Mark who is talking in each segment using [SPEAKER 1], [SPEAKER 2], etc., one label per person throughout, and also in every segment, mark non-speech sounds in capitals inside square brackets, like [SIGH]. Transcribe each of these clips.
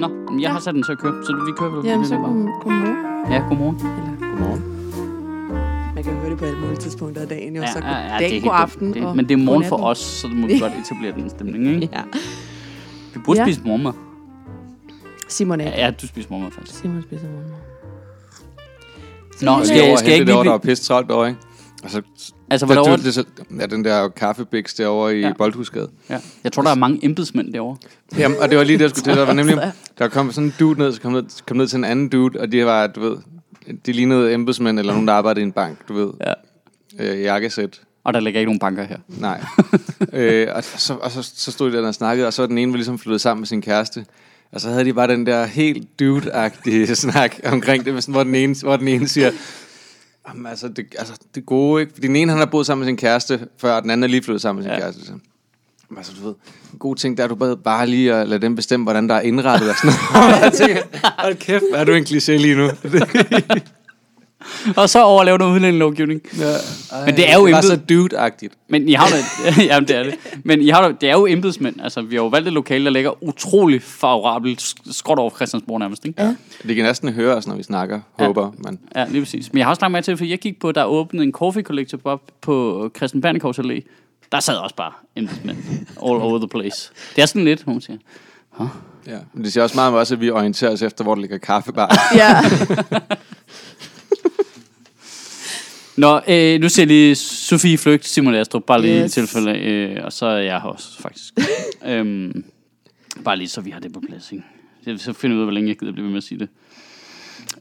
[SPEAKER 1] Nå, jeg
[SPEAKER 2] Ja.
[SPEAKER 1] har sat den til at køre, så vi kører vel.
[SPEAKER 2] Jamen,
[SPEAKER 1] vi
[SPEAKER 2] så god, godmorgen.
[SPEAKER 1] Ja, godmorgen.
[SPEAKER 2] Eller
[SPEAKER 3] Godmorgen.
[SPEAKER 2] man kan høre det på alle mulige tidspunkter af dagen. Jo.
[SPEAKER 1] Ja,
[SPEAKER 2] så
[SPEAKER 1] ja,
[SPEAKER 2] god
[SPEAKER 1] ja,
[SPEAKER 2] dag,
[SPEAKER 1] det er
[SPEAKER 2] god aften.
[SPEAKER 1] Det,
[SPEAKER 2] og
[SPEAKER 1] men det er morgen for os, så må vi [LAUGHS] godt etablere den stemning, ikke?
[SPEAKER 2] Ja.
[SPEAKER 1] Vi burde
[SPEAKER 2] Ja.
[SPEAKER 1] spise morgenmad.
[SPEAKER 2] Simon er
[SPEAKER 1] Ja, ja, du spiser morgenmad først.
[SPEAKER 2] Simon spiser morgenmad.
[SPEAKER 1] Nå,
[SPEAKER 2] Skal
[SPEAKER 1] skal,
[SPEAKER 3] Skal,
[SPEAKER 1] jeg,
[SPEAKER 3] skal
[SPEAKER 1] skal jeg ikke
[SPEAKER 3] derovre, der var
[SPEAKER 1] lige...
[SPEAKER 3] pisse travlt derovre, ikke? Og så,
[SPEAKER 1] Altså,
[SPEAKER 3] der,
[SPEAKER 1] hvor
[SPEAKER 3] du, det, så, ja, den der kaffebiks derovre i
[SPEAKER 1] ja.
[SPEAKER 3] Boldhusgade.
[SPEAKER 1] Ja. Jeg tror, der er mange embedsmænd derovre.
[SPEAKER 3] Jamen, og det var lige det, jeg skulle til. Der var [LAUGHS] nemlig, der kom sådan en dude ned, så kom ned, kom ned til en anden dude, og de var, du ved, de lignede embedsmænd eller nogen, der arbejdede i en bank, du ved.
[SPEAKER 1] Ja.
[SPEAKER 3] Øh, jakkesæt.
[SPEAKER 1] Og der ligger ikke nogen banker her.
[SPEAKER 3] Nej. [LAUGHS] øh, og så, og så, så stod de der og snakkede, og så var den ene var ligesom flyttet sammen med sin kæreste. Og så havde de bare den der helt dude-agtige [LAUGHS] snak omkring det, hvor den ene, hvor den ene siger, Jamen, altså, det, altså, det gode, ikke? Den ene, han har boet sammen med sin kæreste, før og den anden er lige flyttet sammen med sin
[SPEAKER 1] Ja.
[SPEAKER 3] kæreste. Så. Men Altså, du ved, en god ting, der er du bare, bare lige at lade dem bestemme, hvordan der er indrettet og sådan noget. Og jeg tænker, hold kæft, hvad er du en kliché lige nu? [LAUGHS] [LAUGHS]
[SPEAKER 1] Og så overleve noget udlændingelovgivning.
[SPEAKER 3] ja.
[SPEAKER 1] Men det er jo
[SPEAKER 3] det var
[SPEAKER 1] embed-
[SPEAKER 3] så dude-agtigt.
[SPEAKER 1] Men I har da, [LAUGHS] jamen det er det. Men I har da, det er jo embedsmænd. Altså, vi har jo valgt et lokale, der ligger utrolig favorabelt sk- skråt over Christiansborg nærmest, ikke? Ja.
[SPEAKER 3] De kan næsten høre os, når vi snakker,
[SPEAKER 1] Ja.
[SPEAKER 3] håber man.
[SPEAKER 1] Ja, lige præcis. Men jeg har også lagt med til, for jeg gik på, der åbnede en coffee collective op på Christian Bernekovs Allé. Der sad også bare embedsmænd all over the place. Det er sådan lidt, må man sige.
[SPEAKER 3] Ja. Men det siger også meget om os, at vi orienterer os efter, hvor der ligger kaffebar.
[SPEAKER 2] Ja. [LAUGHS]
[SPEAKER 1] Nå, øh, nu ser jeg lige Sofie Flygt, Simon Astrup, bare lige yes. I tilfælde, øh, og så er jeg her også, faktisk. [LAUGHS] øhm, bare lige så vi har det på plads, ikke? Så finder vi ud af, hvor længe jeg gider blive ved med at sige det.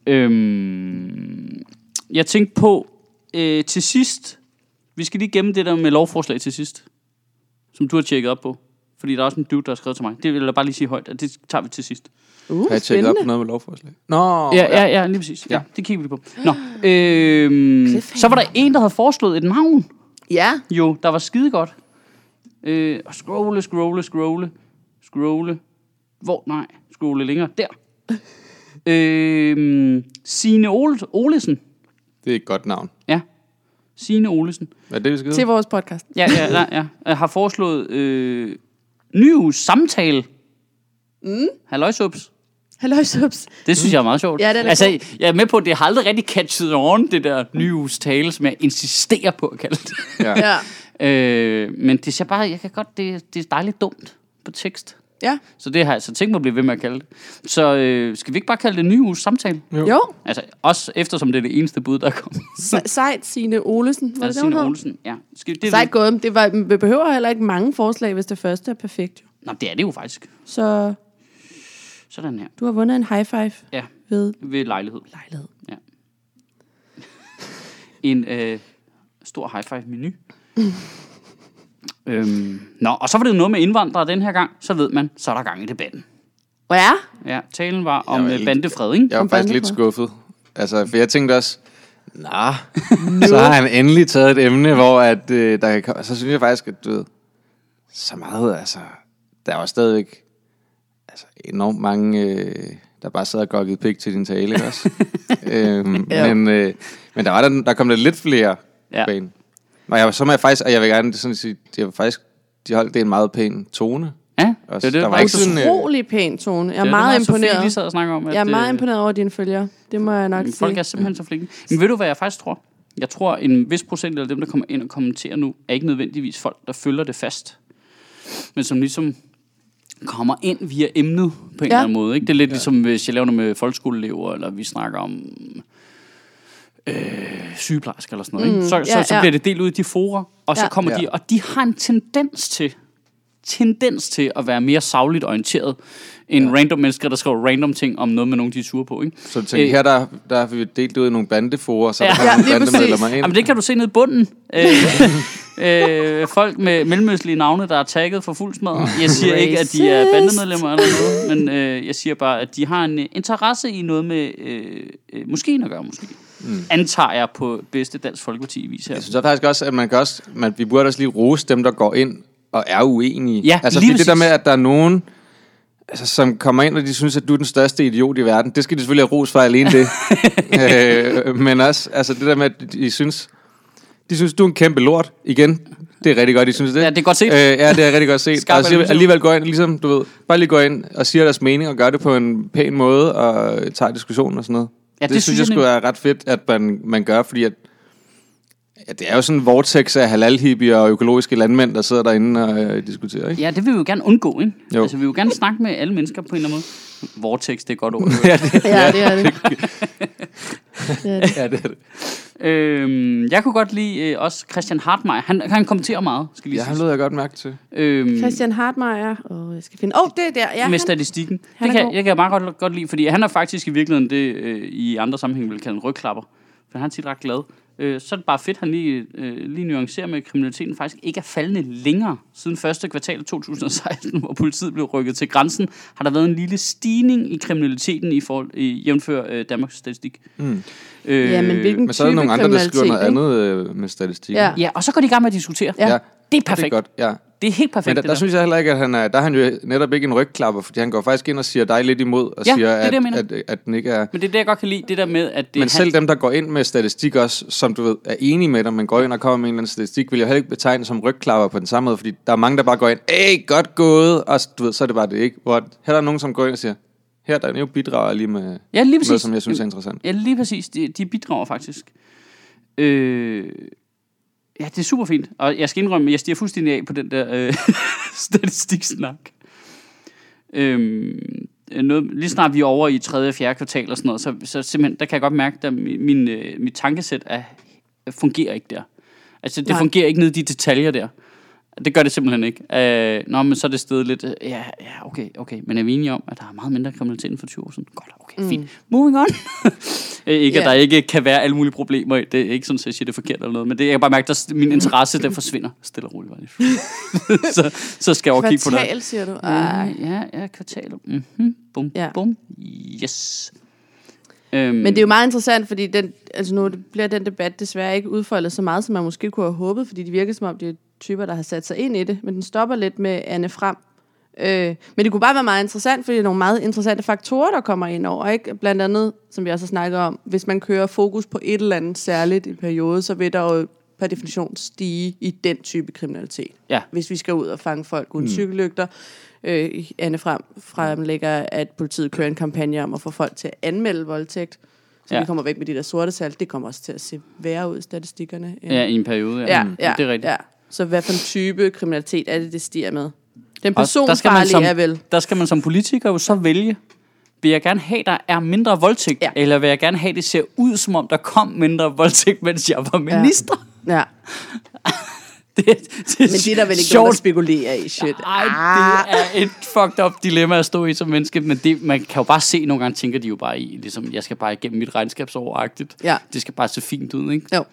[SPEAKER 1] Øhm, jeg tænkte på, øh, til sidst, vi skal lige gemme det der med lovforslag til sidst, som du har tjekket op på. Fordi der er også en dude, der har skrevet til mig. Det vil jeg bare lige sige højt, at det tager vi til sidst.
[SPEAKER 2] Uh,
[SPEAKER 3] Har jeg tjekket op på noget med lovforslag? Nå,
[SPEAKER 1] Ja, ja, ja, lige præcis. Ja,
[SPEAKER 3] Ja.
[SPEAKER 1] det kigger vi på. Nå, øhm, så var der en, der havde foreslået et navn.
[SPEAKER 2] Ja.
[SPEAKER 1] Jo, der var skide godt. Øh, og scrolle, scrolle, scrolle, scrolle. Hvor? Nej, scrolle længere. Der. [LAUGHS] øh, Signe Ole, Olesen.
[SPEAKER 3] Det er et godt navn.
[SPEAKER 1] Ja. Signe Olesen.
[SPEAKER 3] Hvad er det, vi skal
[SPEAKER 2] Til vores podcast.
[SPEAKER 1] Ja, ja, ja, ja. Jeg har foreslået øh, nyhus samtale. Mm. Halløjsups.
[SPEAKER 2] Halløj, subs.
[SPEAKER 1] Det synes jeg er meget sjovt.
[SPEAKER 2] Ja, den er
[SPEAKER 1] altså, jeg er med på, at det har aldrig rigtig catchet on, det der nyhus tale, som jeg insisterer på at kalde det.
[SPEAKER 3] Ja.
[SPEAKER 2] Ja. [LAUGHS]
[SPEAKER 1] øh, men det ser bare, jeg kan godt, det, det er dejligt dumt på tekst.
[SPEAKER 2] Ja.
[SPEAKER 1] Så det har jeg så tænkt mig at blive ved med at kalde det. Så øh, skal vi ikke bare kalde det nyhus samtale?
[SPEAKER 2] Jo.
[SPEAKER 1] Altså, også eftersom det er det eneste bud, der kommer.
[SPEAKER 2] Se- Sejt Signe Olesen. Var
[SPEAKER 1] Er
[SPEAKER 2] det
[SPEAKER 1] Signe
[SPEAKER 2] hed?
[SPEAKER 1] Olsen? Ja. Skal, det,
[SPEAKER 2] Sejt gået. Det var, vi behøver heller ikke mange forslag, hvis det første er perfekt. Jo.
[SPEAKER 1] Nå, det er det jo faktisk.
[SPEAKER 2] Så
[SPEAKER 1] Sådan her.
[SPEAKER 2] du har vundet en high five
[SPEAKER 1] Ja,
[SPEAKER 2] ved
[SPEAKER 1] ved lejlighed.
[SPEAKER 2] lejlighed. [LAUGHS]
[SPEAKER 1] En øh, stor high five menu. [LAUGHS] øhm, nå, og så var det noget med indvandrere den her gang. Så ved man, så er der gang i debatten.
[SPEAKER 2] Ja.
[SPEAKER 1] Ja, talen var om
[SPEAKER 3] Jeg var
[SPEAKER 1] øh, bandefred, ikke?
[SPEAKER 3] Jeg var
[SPEAKER 2] Om
[SPEAKER 3] faktisk lidt skuffet. Altså, for jeg tænkte også, nej, [LAUGHS] så har han endelig taget et emne, hvor at, øh, der kan komme, så synes jeg faktisk, at du ved, så meget, altså, der var stadigvæk altså, enormt mange, øh, der bare sad og gokkede pik til din tale, ikke også? [LAUGHS] øhm,
[SPEAKER 2] Ja.
[SPEAKER 3] men, øh, men der, var der, der kom der lidt flere
[SPEAKER 1] Ja.
[SPEAKER 3] ja. bane. Og jeg, så må jeg faktisk, og jeg vil gerne sådan sige, det var faktisk, de holdt det en meget pæn tone.
[SPEAKER 1] Ja,
[SPEAKER 3] Også,
[SPEAKER 1] det er det,
[SPEAKER 3] der var
[SPEAKER 1] så-
[SPEAKER 3] sådan, øh,
[SPEAKER 2] Utrolig pæn tone. Jeg er
[SPEAKER 1] det
[SPEAKER 2] meget
[SPEAKER 1] det, Sofie
[SPEAKER 2] imponeret.
[SPEAKER 1] lige sad og snakkede om. At,
[SPEAKER 2] Jeg er meget
[SPEAKER 1] øh,
[SPEAKER 2] imponeret over dine følgere. Det må jeg nok
[SPEAKER 1] Jamen,
[SPEAKER 2] sige.
[SPEAKER 1] Folk er simpelthen så flinke. Men ved du, hvad jeg faktisk tror? Jeg tror, en vis procent af dem, der kommer ind og kommenterer nu, er ikke nødvendigvis folk, der følger det fast. Men som ligesom kommer ind via emnet på en
[SPEAKER 2] Ja.
[SPEAKER 1] eller anden måde. Ikke? Det er lidt ja. ligesom, hvis jeg laver noget med folkeskoleelever, eller vi snakker om øh, sygeplejersker eller sådan noget. Ikke?
[SPEAKER 2] Mm,
[SPEAKER 1] Så,
[SPEAKER 2] ja,
[SPEAKER 1] så, så
[SPEAKER 2] ja.
[SPEAKER 1] bliver det delt ud i de forer, og så
[SPEAKER 2] Ja.
[SPEAKER 1] kommer
[SPEAKER 3] Ja.
[SPEAKER 1] de, og de har en tendens til, tendens til at være mere savligt orienteret, end ja. random mennesker, der skriver random ting om noget med nogen, de er sure på. Ikke?
[SPEAKER 3] Så du tænker,
[SPEAKER 1] Øh,
[SPEAKER 3] her der, der har vi delt ud i nogle bandeforer, så
[SPEAKER 1] Ja.
[SPEAKER 3] der kommer
[SPEAKER 2] Ja,
[SPEAKER 3] nogle
[SPEAKER 2] lige præcis.
[SPEAKER 3] bandemedlemmer ind.
[SPEAKER 1] Jamen det kan du se nede i bunden. [LAUGHS] øh, folk med mellemøstlige navne, der er tagget for fuld smadret. Jeg siger ikke, at de er
[SPEAKER 2] Racist.
[SPEAKER 1] bandemedlemmer eller noget, men øh, jeg siger bare, at de har en øh, interesse i noget med øh, øh, måske at gøre, måske. Mm. Antager jeg på bedste Dansk Folkeparti-vis her.
[SPEAKER 3] Jeg synes faktisk også, at man kan også, man, vi burde også lige rose dem, der går ind og er uenige.
[SPEAKER 1] Ja,
[SPEAKER 3] altså
[SPEAKER 1] lige
[SPEAKER 3] det der
[SPEAKER 1] præcis.
[SPEAKER 3] med, at der er nogen, altså, som kommer ind, og de synes, at du er den største idiot i verden, det skal de selvfølgelig have ros for alene det. [LAUGHS] øh, men også, altså det der med, at de synes, De synes, du er en kæmpe lort. Igen, det er rigtig godt, de synes det.
[SPEAKER 1] Ja, det er godt set.
[SPEAKER 3] Øh, ja, det er rigtig godt set. [LAUGHS] Og
[SPEAKER 1] analyse.
[SPEAKER 3] alligevel går ind, ligesom, du ved, bare lige går ind og siger deres mening og gør det på en pæn måde og tager diskussionen og sådan noget.
[SPEAKER 1] Ja,
[SPEAKER 3] det,
[SPEAKER 1] det synes
[SPEAKER 3] jeg
[SPEAKER 1] jeg
[SPEAKER 3] skulle være ret fedt, at man, man gør, fordi at, ja, det er jo sådan en vortex af halalhippier og økologiske landmænd, der sidder derinde og øh, diskuterer, ikke?
[SPEAKER 1] Ja, det vil vi jo gerne undgå, ikke?
[SPEAKER 3] Jo.
[SPEAKER 1] Altså, vi vil jo gerne snakke med alle mennesker på en eller anden måde. Vortex, det er godt [LAUGHS] ord.
[SPEAKER 3] ja, det,
[SPEAKER 2] Ja, [LAUGHS] det er det.
[SPEAKER 3] ja, det er det.
[SPEAKER 1] øhm, jeg kunne godt lide øh, også Christian Hartmeier. Han, han kommenterer meget, skal lige
[SPEAKER 3] Ja, han
[SPEAKER 1] sige.
[SPEAKER 3] lød jeg godt mærke til.
[SPEAKER 1] Øhm,
[SPEAKER 2] Christian Hartmeier. Åh, jeg skal finde... Åh, oh, det er der. Ja,
[SPEAKER 1] med
[SPEAKER 2] han,
[SPEAKER 1] statistikken.
[SPEAKER 2] han
[SPEAKER 1] det kan,
[SPEAKER 2] god.
[SPEAKER 1] jeg kan meget godt, godt lide, fordi han er faktisk i virkeligheden det, øh, i andre sammenhæng vil kalde en rygklapper. For han er tit ret glad. Øh, så er det bare fedt, at han lige, øh, lige nuancerer med, at kriminaliteten faktisk ikke er faldende længere. Siden første kvartal af 2016, [LAUGHS] hvor politiet blev rykket til grænsen, har der været en lille stigning i kriminaliteten i forhold i jævnfør øh, Danmarks statistik.
[SPEAKER 3] Mm.
[SPEAKER 1] Øh,
[SPEAKER 2] Ja, men hvilken
[SPEAKER 3] Men så er der nogle andre, der skriver noget andet øh, med statistik.
[SPEAKER 2] Ja.
[SPEAKER 1] Ja, og så går de i gang med at diskutere.
[SPEAKER 2] Ja.
[SPEAKER 3] ja.
[SPEAKER 1] Det er
[SPEAKER 3] Det er
[SPEAKER 1] perfekt.
[SPEAKER 3] godt, ja.
[SPEAKER 1] Det er helt perfekt,
[SPEAKER 3] Men der,
[SPEAKER 1] det
[SPEAKER 3] der
[SPEAKER 1] der.
[SPEAKER 3] synes jeg heller ikke, at han er, der er han jo netop ikke en rygklapper, fordi han går faktisk ind og siger dig lidt imod, og
[SPEAKER 1] Ja,
[SPEAKER 3] siger,
[SPEAKER 1] det er det,
[SPEAKER 3] at, at, at, at den ikke er...
[SPEAKER 1] Men det er det, jeg godt kan lide, det der med, at det
[SPEAKER 3] Men selv dem, der går ind med statistik også, som du ved, er enige med dig, men går ind og kommer med en eller anden statistik, vil jeg heller ikke betegne som rygklapper på den samme måde, fordi der er mange, der bare går ind, hey, godt gået, og så- du ved, så er det bare det ikke. Hvor her er der nogen, som går ind og siger, her der er jo bidrager lige med
[SPEAKER 1] Ja, lige præcis.
[SPEAKER 3] noget, som jeg synes er interessant.
[SPEAKER 1] Ja, lige præcis. De, de bidrager faktisk. Øh, ja, det er super fint. Og jeg skal indrømme, at jeg stiger fuldstændig af på den der øh, [LAUGHS] statistiksnak. Øhm, noget, lige snart vi er over i 3. og 4. kvartal og sådan noget, så, så simpelthen, der kan jeg godt mærke, at min, øh, mit tankesæt er, fungerer ikke der. Altså, det.
[SPEAKER 2] Nej.
[SPEAKER 1] fungerer ikke ned i de detaljer der. Det gør det simpelthen ikke. Øh, nå, men så er det stedet lidt... øh, Ja, ja, okay, okay. Men er vi enige om, at der er meget mindre kriminalitet end for 20 år siden? Godt, okay, mm. fint. Moving on. [LAUGHS] Øh, ikke, at
[SPEAKER 2] Ja.
[SPEAKER 1] der ikke kan være alle mulige problemer. i- Det er ikke sådan, at jeg siger, det er forkert eller noget. Men det, jeg kan bare mærke, at min interesse, den forsvinder. Stille og roligt. [LAUGHS] Så, så skal jeg over kigge på det.
[SPEAKER 2] Kvartal, siger du. Ej.
[SPEAKER 1] Ja, ja, kvartaler. Mm-hmm. Bum,
[SPEAKER 2] ja.
[SPEAKER 1] bum. Yes. Øhm,
[SPEAKER 2] Men det er jo meget interessant, fordi den, altså nu bliver den debat desværre ikke udfoldet så meget, som man måske kunne have håbet, fordi det virker som om, det er typer, der har sat sig ind i det, men den stopper lidt med Anne Frem. Øh, men det kunne bare være meget interessant, fordi det er nogle meget interessante faktorer, der kommer ind over. Ikke? Blandt andet, som vi også har snakket om, hvis man kører fokus på et eller andet særligt i en periode, så vil der jo per definition stige i den type kriminalitet.
[SPEAKER 1] Ja.
[SPEAKER 2] Hvis vi skal ud og fange folk uden mm. cykellygter. Øh, Anne Frem fremlægger, at politiet kører en kampagne om at få folk til at anmelde voldtægt. Så ja. Vi kommer væk med de der sorte tal. Det kommer også til at se værre ud i statistikkerne.
[SPEAKER 1] Ja, i en periode. Ja,
[SPEAKER 2] ja,
[SPEAKER 1] Mm,
[SPEAKER 2] ja,
[SPEAKER 1] det er rigtigt.
[SPEAKER 2] ja. Så hvad for en type kriminalitet er det, det stiger med? Den
[SPEAKER 1] Og der skal, man
[SPEAKER 2] personfarlige
[SPEAKER 1] som,
[SPEAKER 2] er vel...
[SPEAKER 1] der skal man som politiker jo så vælge, vil jeg gerne have, der er mindre voldtægt,
[SPEAKER 2] Ja.
[SPEAKER 1] ja. eller vil jeg gerne have, det ser ud, som om der kom mindre voldtægt, mens jeg var minister?
[SPEAKER 2] Ja. [LAUGHS]
[SPEAKER 1] Det, det er
[SPEAKER 2] Men det er der vel ikke
[SPEAKER 1] sjovt.
[SPEAKER 2] nogen, der spekulerer i. Shit.
[SPEAKER 1] Ej, det er et fucked up dilemma at stå i som menneske, men det, man kan jo bare se, nogle gange tænker de jo bare i, ligesom, jeg skal bare igennem mit regnskabsår-agtigt.
[SPEAKER 2] Ja.
[SPEAKER 1] Det skal bare se fint ud, ikke?
[SPEAKER 2] Jo.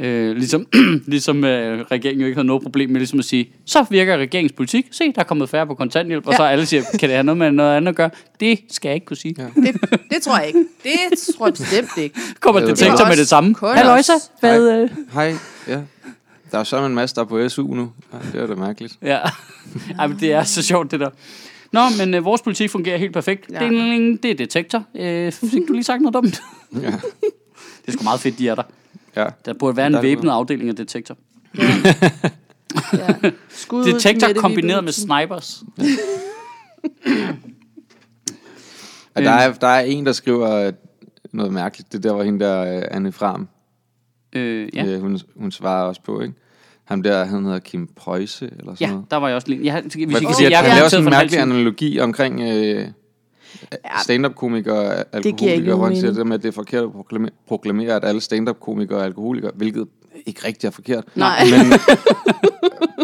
[SPEAKER 1] Øh, ligesom [CLEARS THROAT] ligesom øh, regeringen jo ikke havde noget problem med ligesom at sige, så virker regeringens politik. Se, der er kommet færre på kontanthjælp, og
[SPEAKER 2] Ja.
[SPEAKER 1] så alle siger, kan det have noget med noget andet at gøre? Det skal jeg ikke kunne sige. Ja.
[SPEAKER 2] Det, det tror jeg ikke. Det tror jeg bestemt ikke.
[SPEAKER 1] Kommer
[SPEAKER 3] Det
[SPEAKER 1] detektor
[SPEAKER 2] det.
[SPEAKER 1] med det samme. Halløjsa, hvad? Øh?
[SPEAKER 3] Hej, ja. Der er så en masse, der er på SU nu. Ja, det er da mærkeligt.
[SPEAKER 1] Ja, Ej, men det er så sjovt det der. Nå, men øh, vores politik fungerer helt perfekt.
[SPEAKER 2] Ja.
[SPEAKER 1] Ja. Ding, det er detektor. Øh, fik du lige sagt noget dumt?
[SPEAKER 3] Ja. [LAUGHS]
[SPEAKER 1] Det er sgu meget fedt, de er der.
[SPEAKER 3] Ja.
[SPEAKER 1] Der burde være en
[SPEAKER 3] Der
[SPEAKER 1] væbnet afdeling af detektor.
[SPEAKER 2] Ja. [LAUGHS] Skud ud til
[SPEAKER 1] Detektor kombineret med snipers. [LAUGHS]
[SPEAKER 3] Og der, er, der er en, der skriver øh, noget mærkeligt. Det der var hende der, øh, Anne Fram.
[SPEAKER 1] Øh, ja.
[SPEAKER 3] Ja. Øh, hun, hun svarer også på, ikke? Ham der, han hedder Kim Preusse, eller sådan
[SPEAKER 1] ja,
[SPEAKER 3] noget.
[SPEAKER 1] der var jeg også lige... Jeg, hvis I kan se,
[SPEAKER 3] at
[SPEAKER 1] jeg
[SPEAKER 3] han
[SPEAKER 1] er
[SPEAKER 3] laver sådan en mærkelig analogi omkring øh, stand-up-komikere alkoholikere, hvor han siger det med, at det er forkert at proklamere, proklamere at alle stand-up-komikere er alkoholikere, hvilket ikke rigtig er forkert.
[SPEAKER 2] Nej.
[SPEAKER 3] Men,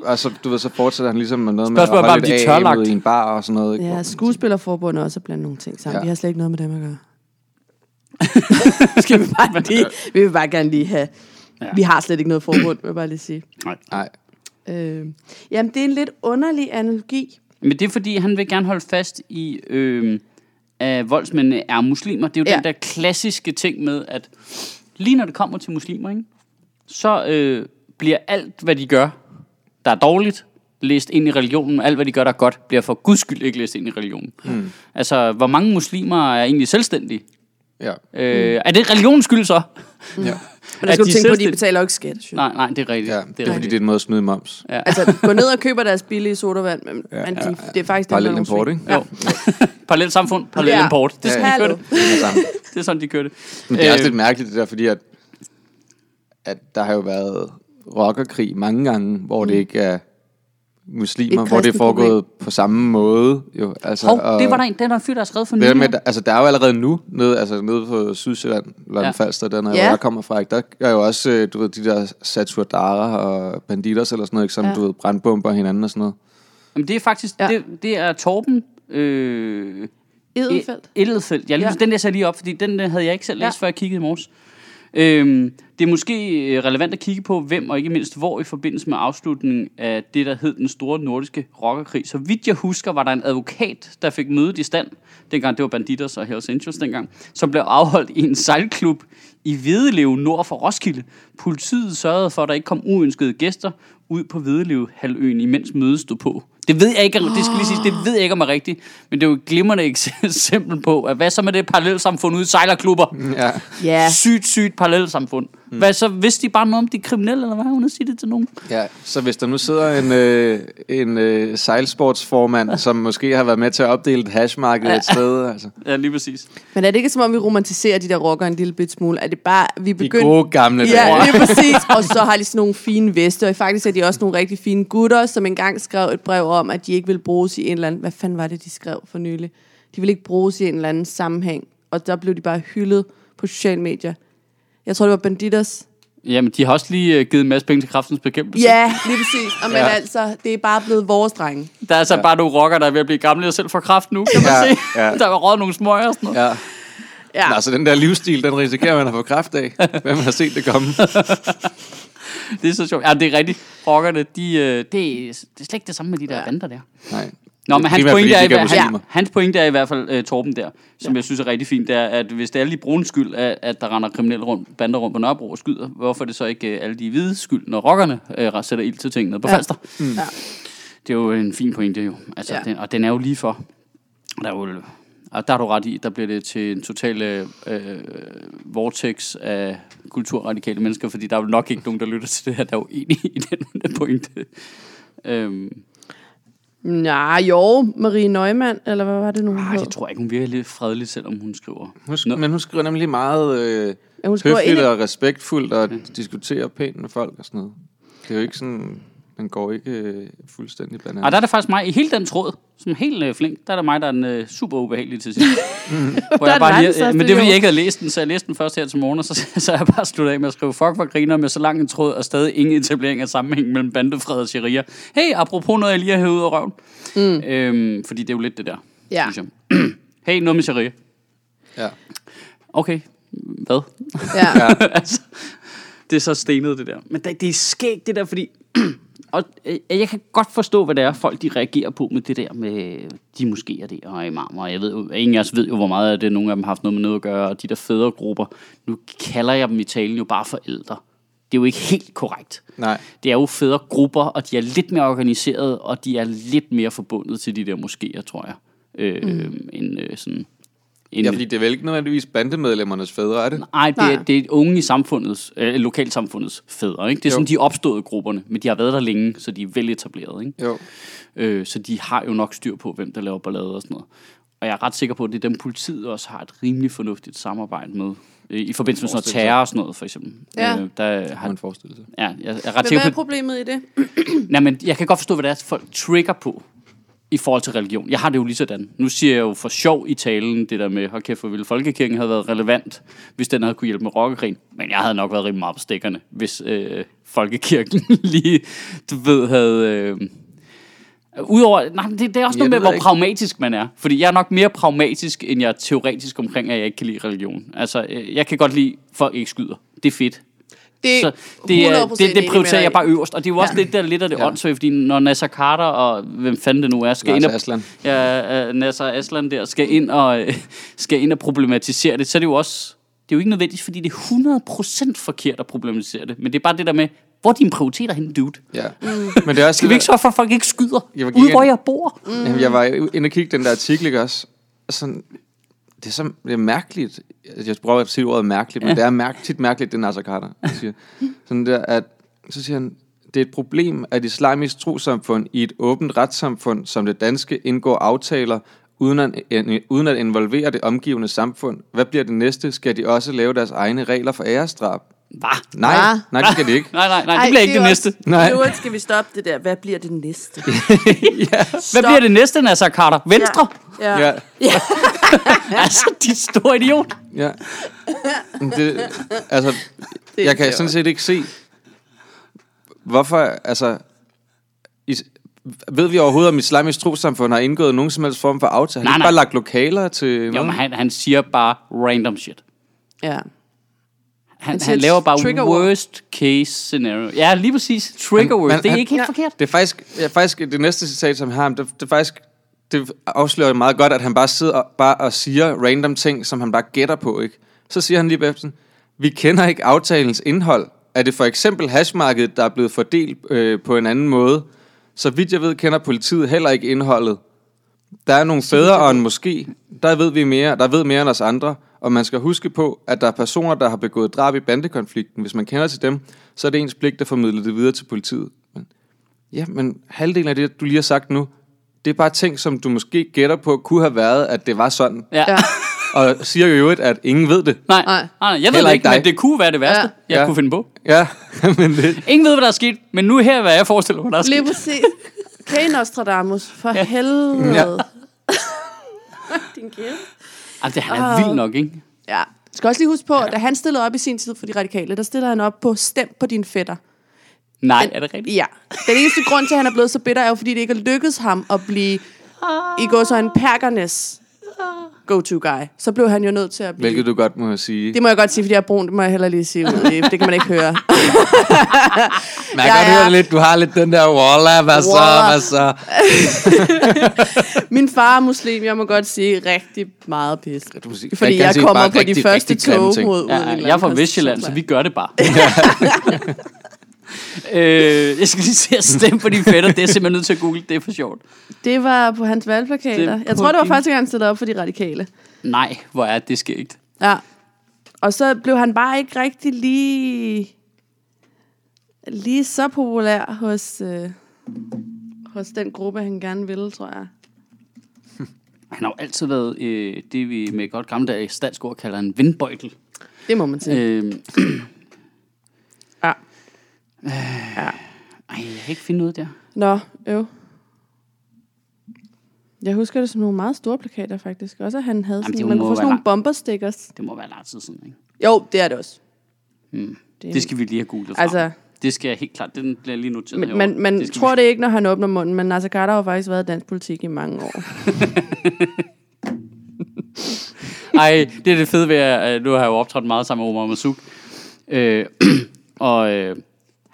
[SPEAKER 3] og [LAUGHS] så, du ved, så fortsætter han ligesom med noget med
[SPEAKER 1] Spørgsmålet er
[SPEAKER 3] at
[SPEAKER 1] bare,
[SPEAKER 3] holde lidt af
[SPEAKER 1] tørlagt.
[SPEAKER 3] i en bar og sådan noget. Ikke?
[SPEAKER 2] Ja, skuespillerforbundet er også blandt nogle ting sammen.
[SPEAKER 3] Ja.
[SPEAKER 2] Vi har slet ikke noget med dem at gøre. [LAUGHS] Skal vi bare [LAUGHS] lige, vi vil bare gerne lige have...
[SPEAKER 1] Ja.
[SPEAKER 2] Ja. Vi har slet ikke noget forbund, vil jeg bare lige sige.
[SPEAKER 3] Nej,
[SPEAKER 2] Øh, jamen, det er en lidt underlig analogi.
[SPEAKER 1] Men det er fordi, han vil gerne holde fast i, øh, at voldsmændene er muslimer. Det er jo ja. Den der klassiske ting med, at lige når det kommer til muslimer, ikke, så øh, bliver alt, hvad de gør, der er dårligt, læst ind i religionen. Alt, hvad de gør, der er godt, bliver for guds skyld ikke læst ind i religionen. Mm. Altså, hvor mange muslimer er egentlig selvstændige?
[SPEAKER 3] ja.
[SPEAKER 1] Øh, er det religionens skyld så?
[SPEAKER 3] ja.
[SPEAKER 2] Men der skal du tænke på, at de betaler ikke skat. synes.
[SPEAKER 1] Nej, nej, det er rigtigt.
[SPEAKER 3] Ja,
[SPEAKER 1] det
[SPEAKER 3] det
[SPEAKER 1] er
[SPEAKER 3] er fordi, det er en måde at snyde moms.
[SPEAKER 1] Ja.
[SPEAKER 2] Altså, gå ned og køber deres billige sodavand, men,
[SPEAKER 3] Ja,
[SPEAKER 2] men de,
[SPEAKER 3] ja, ja.
[SPEAKER 2] det er faktisk
[SPEAKER 3] Parallel
[SPEAKER 2] der er
[SPEAKER 3] import, ikke?
[SPEAKER 2] svin.
[SPEAKER 1] Jo. [LAUGHS] Parallelt samfund, parallel
[SPEAKER 2] Ja.
[SPEAKER 1] import. Det er sådan,
[SPEAKER 3] Ja,
[SPEAKER 1] de kører
[SPEAKER 2] Hallo.
[SPEAKER 1] det. [LAUGHS]
[SPEAKER 3] Det
[SPEAKER 1] er sådan, de kører det.
[SPEAKER 3] Men det er også
[SPEAKER 1] Øh,
[SPEAKER 3] lidt mærkeligt det der, fordi at, at der har jo været rockerkrig mange gange, hvor det ikke er muslimer,
[SPEAKER 2] Et
[SPEAKER 3] hvor det er foregået på samme måde. Jo, altså,
[SPEAKER 1] Hov,
[SPEAKER 3] og
[SPEAKER 1] det var der en, den der fyr, der har skrevet for nylig.
[SPEAKER 3] med, altså, der er jo allerede nu, nede, altså, nede på Sydsjælland, Lolland
[SPEAKER 1] Ja.
[SPEAKER 3] Falster, der, når
[SPEAKER 2] Ja.
[SPEAKER 3] jeg kommer fra, ikke, der er jo også, øh, du ved, de der Saturadara og Banditos eller sådan noget, ikke, som,
[SPEAKER 2] Ja.
[SPEAKER 3] du ved, brandbomber hinanden og sådan noget.
[SPEAKER 1] Jamen, det er faktisk,
[SPEAKER 2] Ja.
[SPEAKER 1] det, det er Torben øh,
[SPEAKER 2] Edelfeldt.
[SPEAKER 1] Edelfeldt. Jeg lige,
[SPEAKER 2] Ja.
[SPEAKER 1] Den der lige op, fordi den øh, havde jeg ikke selv læst,
[SPEAKER 2] ja.
[SPEAKER 1] før jeg kiggede i morges. Øhm, det er måske øh, relevant at kigge på, hvem og ikke mindst hvor i forbindelse med afslutningen af det, der hed den store nordiske rockerkrig. Så vidt jeg husker, var der en advokat, der fik mødet i stand, dengang det var Banditers og Hells Angels dengang, som blev afholdt i en sejlklub i Hvidelev nord for Roskilde. Politiet sørgede for, at der ikke kom uønskede gæster ud på Hvidelev halvøen, imens mødet stod på. Det ved jeg ikke, det skal lige sige, det ved jeg ikke om er rigtigt, men det er jo et glimrende [LAUGHS] eksempel på, at hvad så med det parallelsamfund ude i sejlerklubber?
[SPEAKER 3] Ja.
[SPEAKER 2] Ja.
[SPEAKER 1] Sygt, sygt parallelsamfund.
[SPEAKER 3] Mm.
[SPEAKER 1] Hvad så, vidste de bare noget om de kriminelle, eller hvad? Hun sige det til nogen?
[SPEAKER 3] Ja, så hvis der nu sidder en, øh, en øh, sejlsportsformand, [LAUGHS] som måske har været med til at opdele et hashmarked et sted, altså. [LAUGHS]
[SPEAKER 1] Ja, lige præcis.
[SPEAKER 2] Men er det ikke som om, vi romantiserer de der rockere en lille bit smule? Er det bare, vi
[SPEAKER 3] De
[SPEAKER 2] begynder...
[SPEAKER 3] gode gamle.
[SPEAKER 2] Ja, er præcis. Og så har de sådan nogle fine veste, og faktisk er de også nogle rigtig fine gutter, som engang skrev et brev om, at de ikke vil bruges i en eller anden... Hvad fanden var det, de skrev for nylig? De vil ikke bruges i en eller anden sammenhæng. Og der blev de bare hyldet på sociale medier. Jeg tror, det var Banditos.
[SPEAKER 1] Jamen, de har også lige uh, givet en masse penge til kraftens bekæmpelse.
[SPEAKER 2] Ja, lige præcis. Og men
[SPEAKER 3] Ja.
[SPEAKER 2] altså, det er bare blevet vores drenge.
[SPEAKER 1] Der er så ja. bare nogle rocker, der er ved at blive gamle og selv får kraft nu, kan man
[SPEAKER 3] Ja,
[SPEAKER 1] se.
[SPEAKER 3] ja. [LAUGHS]
[SPEAKER 1] Der var råd nogle smøger og sådan noget.
[SPEAKER 3] Ja.
[SPEAKER 2] Ja.
[SPEAKER 3] Nå, så den der livsstil, den risikerer man at få kraft af. [LAUGHS] Hvem har set det komme? [LAUGHS] [LAUGHS]
[SPEAKER 1] Det er så sjovt. Ja, det er rigtigt. Rockerne, de, øh, det, er, det er slet ikke det samme med de der ja. bander der.
[SPEAKER 3] Nej.
[SPEAKER 1] Nå, men hans pointe, er, i, han, hans pointe er i hvert fald uh, Torben der, som ja. jeg synes er rigtig fint, det er, at hvis det er alle de brune skyld, at, at der render kriminelle rundt, bander rundt på Nørrebro og skyder, hvorfor er det så ikke uh, alle de hvide skyld, når rockerne uh, sætter ild til tingene på
[SPEAKER 2] Ja.
[SPEAKER 1] Falster?
[SPEAKER 2] Ja.
[SPEAKER 1] Det er jo en fin pointe jo. Altså,
[SPEAKER 2] ja.
[SPEAKER 1] den, og den er jo lige for. Der er jo, og der er du ret i, der bliver det til en total øh, øh, vortex af kulturradikale mennesker, fordi der er jo nok ikke nogen, der lytter til det her, der er jo enige i den pointe. Øhm,
[SPEAKER 2] Nej, jo, Marie Neumann, eller hvad var det nu? hun
[SPEAKER 1] ej,
[SPEAKER 2] hed?
[SPEAKER 1] det tror jeg ikke, hun virker lidt fredelig, selvom hun skriver.
[SPEAKER 3] Hun, sk- men hun skriver nemlig meget øh,
[SPEAKER 2] Ja, hun skriver
[SPEAKER 3] høfligt
[SPEAKER 2] ind-
[SPEAKER 3] og respektfuldt og diskuterer pænt med folk og sådan noget. Det er jo ikke sådan... Den går ikke øh, fuldstændig banan.
[SPEAKER 1] Og der er det faktisk mig, i hele den tråd, som helt øh, flink, der er det mig, der er den øh, super ubehagelig til sidst. [LAUGHS] Hvor
[SPEAKER 2] er
[SPEAKER 1] jeg bare lige, øh, men det er fordi, jeg ikke havde læst den, så jeg læste den først her til morgen, og så, [LAUGHS] så jeg bare sluttet af med at skrive, fuck for griner med så lang en tråd, og stadig ingen etablering af sammenhæng mellem bandefred og sharia. Hey, apropos noget, jeg lige har hævet ud af røven. Mm. Øhm, fordi det er jo lidt det der,
[SPEAKER 2] Ja.
[SPEAKER 1] synes jeg. [CLEARS THROAT] hey, noget med sharia.
[SPEAKER 3] Ja.
[SPEAKER 1] Okay, hvad?
[SPEAKER 2] Ja. [LAUGHS]
[SPEAKER 1] altså, det er så stenet, det der. Men det, det er skægt, det der, fordi... [CLEARS THROAT] og øh, jeg kan godt forstå, hvad det er, folk de reagerer på med det der med de moskéer der og imamer. Og Jeg ved jo, ingen af os ved jo, hvor meget af det, nogle af dem har haft noget med noget at gøre. Og de der fædregrupper, nu kalder jeg dem i talen jo bare forældre. Det er jo ikke helt korrekt.
[SPEAKER 3] Nej.
[SPEAKER 1] Det er jo fædregrupper, og de er lidt mere organiseret, og de er lidt mere forbundet til de der moskéer, tror jeg. Øh, mm. end øh, sådan... End,
[SPEAKER 3] Ja, fordi det er vel ikke nødvendigvis bandemedlemmernes fædre, er det?
[SPEAKER 1] Nej, det,
[SPEAKER 2] Nej.
[SPEAKER 1] er, det er unge i samfundets, øh, lokalsamfundets fædre. Ikke? Det er
[SPEAKER 3] Jo.
[SPEAKER 1] sådan, de opstået grupperne, men de har været der længe, så de er vel etableret. Ikke?
[SPEAKER 3] Jo.
[SPEAKER 1] Øh, så de har jo nok styr på, hvem der laver ballade og sådan noget. Og jeg er ret sikker på, at det er dem, politiet også har et rimelig fornuftigt samarbejde med. Øh, I forbindelse med sådan noget terror og sådan noget, for eksempel.
[SPEAKER 2] Ja.
[SPEAKER 1] Øh, der
[SPEAKER 3] Har
[SPEAKER 1] har,
[SPEAKER 3] man forestillet sig.
[SPEAKER 1] ja, jeg, jeg er ret
[SPEAKER 2] Men hvad er
[SPEAKER 1] på,
[SPEAKER 2] problemet i det? [CLEARS THROAT]
[SPEAKER 1] Nej, men jeg kan godt forstå, hvad det er, folk trigger på i forhold til religion. Jeg har det jo lige sådan. Nu siger jeg jo for sjov i talen, det der med, hold kæft, hvor ville folkekirken havde været relevant, hvis den havde kunne hjælpe med rockekrigen. Men jeg havde nok været rimelig meget på stikkerne, hvis øh, folkekirken [LAUGHS] lige, du ved, havde... Øh, Udover, nej, det, det er også
[SPEAKER 3] Ja,
[SPEAKER 1] noget med, hvor
[SPEAKER 3] ikke.
[SPEAKER 1] pragmatisk man er. Fordi jeg er nok mere pragmatisk, end jeg er teoretisk omkring, at jeg ikke kan lide religion. Altså, øh, jeg kan godt lide, at folk ikke skyder. Det er fedt.
[SPEAKER 2] Det
[SPEAKER 1] Så det, er,
[SPEAKER 2] 100%
[SPEAKER 1] det, det prioriterer jeg bare øverst. Og det er jo også
[SPEAKER 2] Ja.
[SPEAKER 1] lidt, der, lidt af det
[SPEAKER 3] Ja.
[SPEAKER 1] åndssvagt, fordi når Nasser Carter og hvem fanden det nu er, skal
[SPEAKER 3] Lars
[SPEAKER 1] ind og,
[SPEAKER 3] Aslan.
[SPEAKER 1] Ja, uh, Nasser Aslan der, skal ind, og, øh, skal ind og problematisere det, så er det jo også, det er jo ikke nødvendigt, fordi det er 100% forkert at problematisere det. Men det er bare det der med, hvor er dine prioriteter henne, dude?
[SPEAKER 3] Ja. Men det er også
[SPEAKER 1] Skal vi ikke sørge for, at folk ikke skyder
[SPEAKER 3] Jeg vil
[SPEAKER 1] ude, hvor jeg bor?
[SPEAKER 3] Mm. Jamen, jeg var inde og kigge den der artikel ikke også. Og sådan, det er, så, det er mærkeligt. Jeg prøver at sige ordet mærkeligt, men
[SPEAKER 1] Ja.
[SPEAKER 3] det er mærk, tit mærkeligt, det Nasser Carter siger. Sådan der, at, så siger han, det er et problem, at islamisk trosamfund i et åbent retssamfund som det danske indgår aftaler, uden at, en- uden at involvere det omgivende samfund. Hvad bliver det næste? Skal de også lave deres egne regler for æresdrab?
[SPEAKER 1] Hvad?
[SPEAKER 3] Nej,
[SPEAKER 2] Hva?
[SPEAKER 3] nej, det skal de ikke. [LAUGHS]
[SPEAKER 1] Nej, nej, nej,
[SPEAKER 2] Ej,
[SPEAKER 1] det bliver ikke det
[SPEAKER 2] også-
[SPEAKER 1] næste.
[SPEAKER 3] Nej.
[SPEAKER 2] Nu skal vi stoppe det der. Hvad bliver det næste? [LAUGHS]
[SPEAKER 1] Hvad bliver det næste, Nasser Carter? Venstre?
[SPEAKER 2] Ja.
[SPEAKER 3] Ja,
[SPEAKER 2] ja. [LAUGHS]
[SPEAKER 1] altså, dit store idiot.
[SPEAKER 3] ja. Men Det, altså,
[SPEAKER 2] Det
[SPEAKER 3] jeg kan sådan set ikke se, hvorfor, altså, is, ved vi overhovedet, om islamisk trosamfund har indgået nogen som helst form for aftale? Har
[SPEAKER 1] Nej,
[SPEAKER 3] de
[SPEAKER 1] nej.
[SPEAKER 3] bare lagt lokaler til
[SPEAKER 1] Jo,
[SPEAKER 3] noget?
[SPEAKER 1] men han, han siger bare random shit.
[SPEAKER 2] ja.
[SPEAKER 1] Han, han laver bare
[SPEAKER 2] trigger
[SPEAKER 1] worst case scenario. Ja, lige præcis. Trigger word. Det er
[SPEAKER 3] han-
[SPEAKER 1] ikke helt
[SPEAKER 2] Ja.
[SPEAKER 1] forkert.
[SPEAKER 3] Det er faktisk, ja, faktisk det næste citat, som har ham, det, det er faktisk, det afslører meget godt, at han bare sidder og, bare og siger random ting, som han bare gætter på, ikke? Så siger han lige bagefter, vi kender ikke aftalens indhold. Er det for eksempel hashmarkedet, der er blevet fordelt øh, på en anden måde? Så vidt jeg ved, kender politiet heller ikke indholdet. Der er nogle fædre og en måske, der ved vi mere, der ved mere end os andre, og man skal huske på, at der er personer, der har begået drab i bandekonflikten. Hvis man kender til dem, så er det ens pligt at formidle det videre til politiet. Men, ja, men halvdelen af det, du lige har sagt nu, det er bare ting, som du måske gætter på, kunne have været, at det var sådan.
[SPEAKER 1] Ja.
[SPEAKER 2] ja. [LAUGHS]
[SPEAKER 3] Og siger jo øvrigt, at ingen ved det.
[SPEAKER 1] Nej,
[SPEAKER 2] Nej.
[SPEAKER 1] nej, jeg ved
[SPEAKER 3] Heller
[SPEAKER 1] det
[SPEAKER 3] ikke dig.
[SPEAKER 1] men det kunne være det værste,
[SPEAKER 2] Ja.
[SPEAKER 1] jeg
[SPEAKER 3] Ja.
[SPEAKER 1] kunne finde på.
[SPEAKER 3] Ja, [LAUGHS] men det,
[SPEAKER 1] Ingen ved, hvad der er sket, men nu her, hvad jeg forestiller mig, der er
[SPEAKER 2] Lige
[SPEAKER 1] sket.
[SPEAKER 2] præcis. Okay, Nostradamus. For ja. helvede.
[SPEAKER 3] Ja. [LAUGHS]
[SPEAKER 2] Din kæft.
[SPEAKER 1] Altså, han er vild nok, ikke?
[SPEAKER 2] Ja. Jeg skal også lige huske på, at da han stillede op i sin tid for de radikale, der stiller han op på stem på din fætter.
[SPEAKER 1] Nej, er det rigtigt?
[SPEAKER 2] Ja. Den eneste grund til, at han er blevet så bitter, er jo, fordi det ikke er lykkedes ham at blive i går så en perkernes go-to guy. Så blev han jo nødt til at blive...
[SPEAKER 3] hvilket du godt må sige.
[SPEAKER 2] Det må jeg godt sige, fordi jeg er brun. Det må jeg heller lige sige ud. Det kan man ikke høre. [LAUGHS]
[SPEAKER 3] Man kan
[SPEAKER 2] er-
[SPEAKER 3] høre lidt, du har lidt den der walla, hvad så, hvad så? [LAUGHS]
[SPEAKER 2] Min far er muslim. Jeg må godt sige rigtig meget pis.
[SPEAKER 3] Du må sige-
[SPEAKER 2] Fordi jeg kommer på de første tog mod
[SPEAKER 1] Ja, jeg er fra Vestjylland, så vi gør det bare. [LAUGHS] øh, jeg skal lige se at stemme på de fætter. Det er simpelthen nødt til at google. Det er for sjovt.
[SPEAKER 2] Det var på hans valgplakater.
[SPEAKER 1] Det er
[SPEAKER 2] Jeg tror, det var
[SPEAKER 1] din-
[SPEAKER 2] første gang, han stillede op for de radikale.
[SPEAKER 1] Nej, hvor er det skægt.
[SPEAKER 2] Ja. Og så blev han bare ikke rigtig lige, lige så populær hos, øh, hos den gruppe, han gerne ville, tror jeg.
[SPEAKER 1] Han har jo altid været øh, det, vi med godt gammeldags statsord kalder en vindbøjtel.
[SPEAKER 2] Det må man sige.
[SPEAKER 1] Øh. Ej, jeg kan ikke finde noget der.
[SPEAKER 2] Nå, øv. Jeg husker det som nogle meget store plakater, faktisk. Også at han havde
[SPEAKER 1] Jamen,
[SPEAKER 2] sådan, man kunne få sådan nogle
[SPEAKER 1] langt.
[SPEAKER 2] bumper stickers.
[SPEAKER 1] Det må være lang tid siden, ikke?
[SPEAKER 2] Jo, det er det også.
[SPEAKER 1] Mm.
[SPEAKER 2] Det,
[SPEAKER 1] Det skal vi lige have googlet frem.
[SPEAKER 2] Altså-
[SPEAKER 1] det skal jeg helt klart, den bliver lige noteret
[SPEAKER 2] men, man, man
[SPEAKER 1] det
[SPEAKER 2] tror
[SPEAKER 1] vi.
[SPEAKER 2] det ikke, når han åbner munden, men Nasser Carter har faktisk været i dansk politik i mange år. [LAUGHS]
[SPEAKER 1] Ej, det er det fede ved, at øh, nu har jeg jo optrådt meget sammen med Omar Masuk. Øh, [CLEARS THROAT] og øh,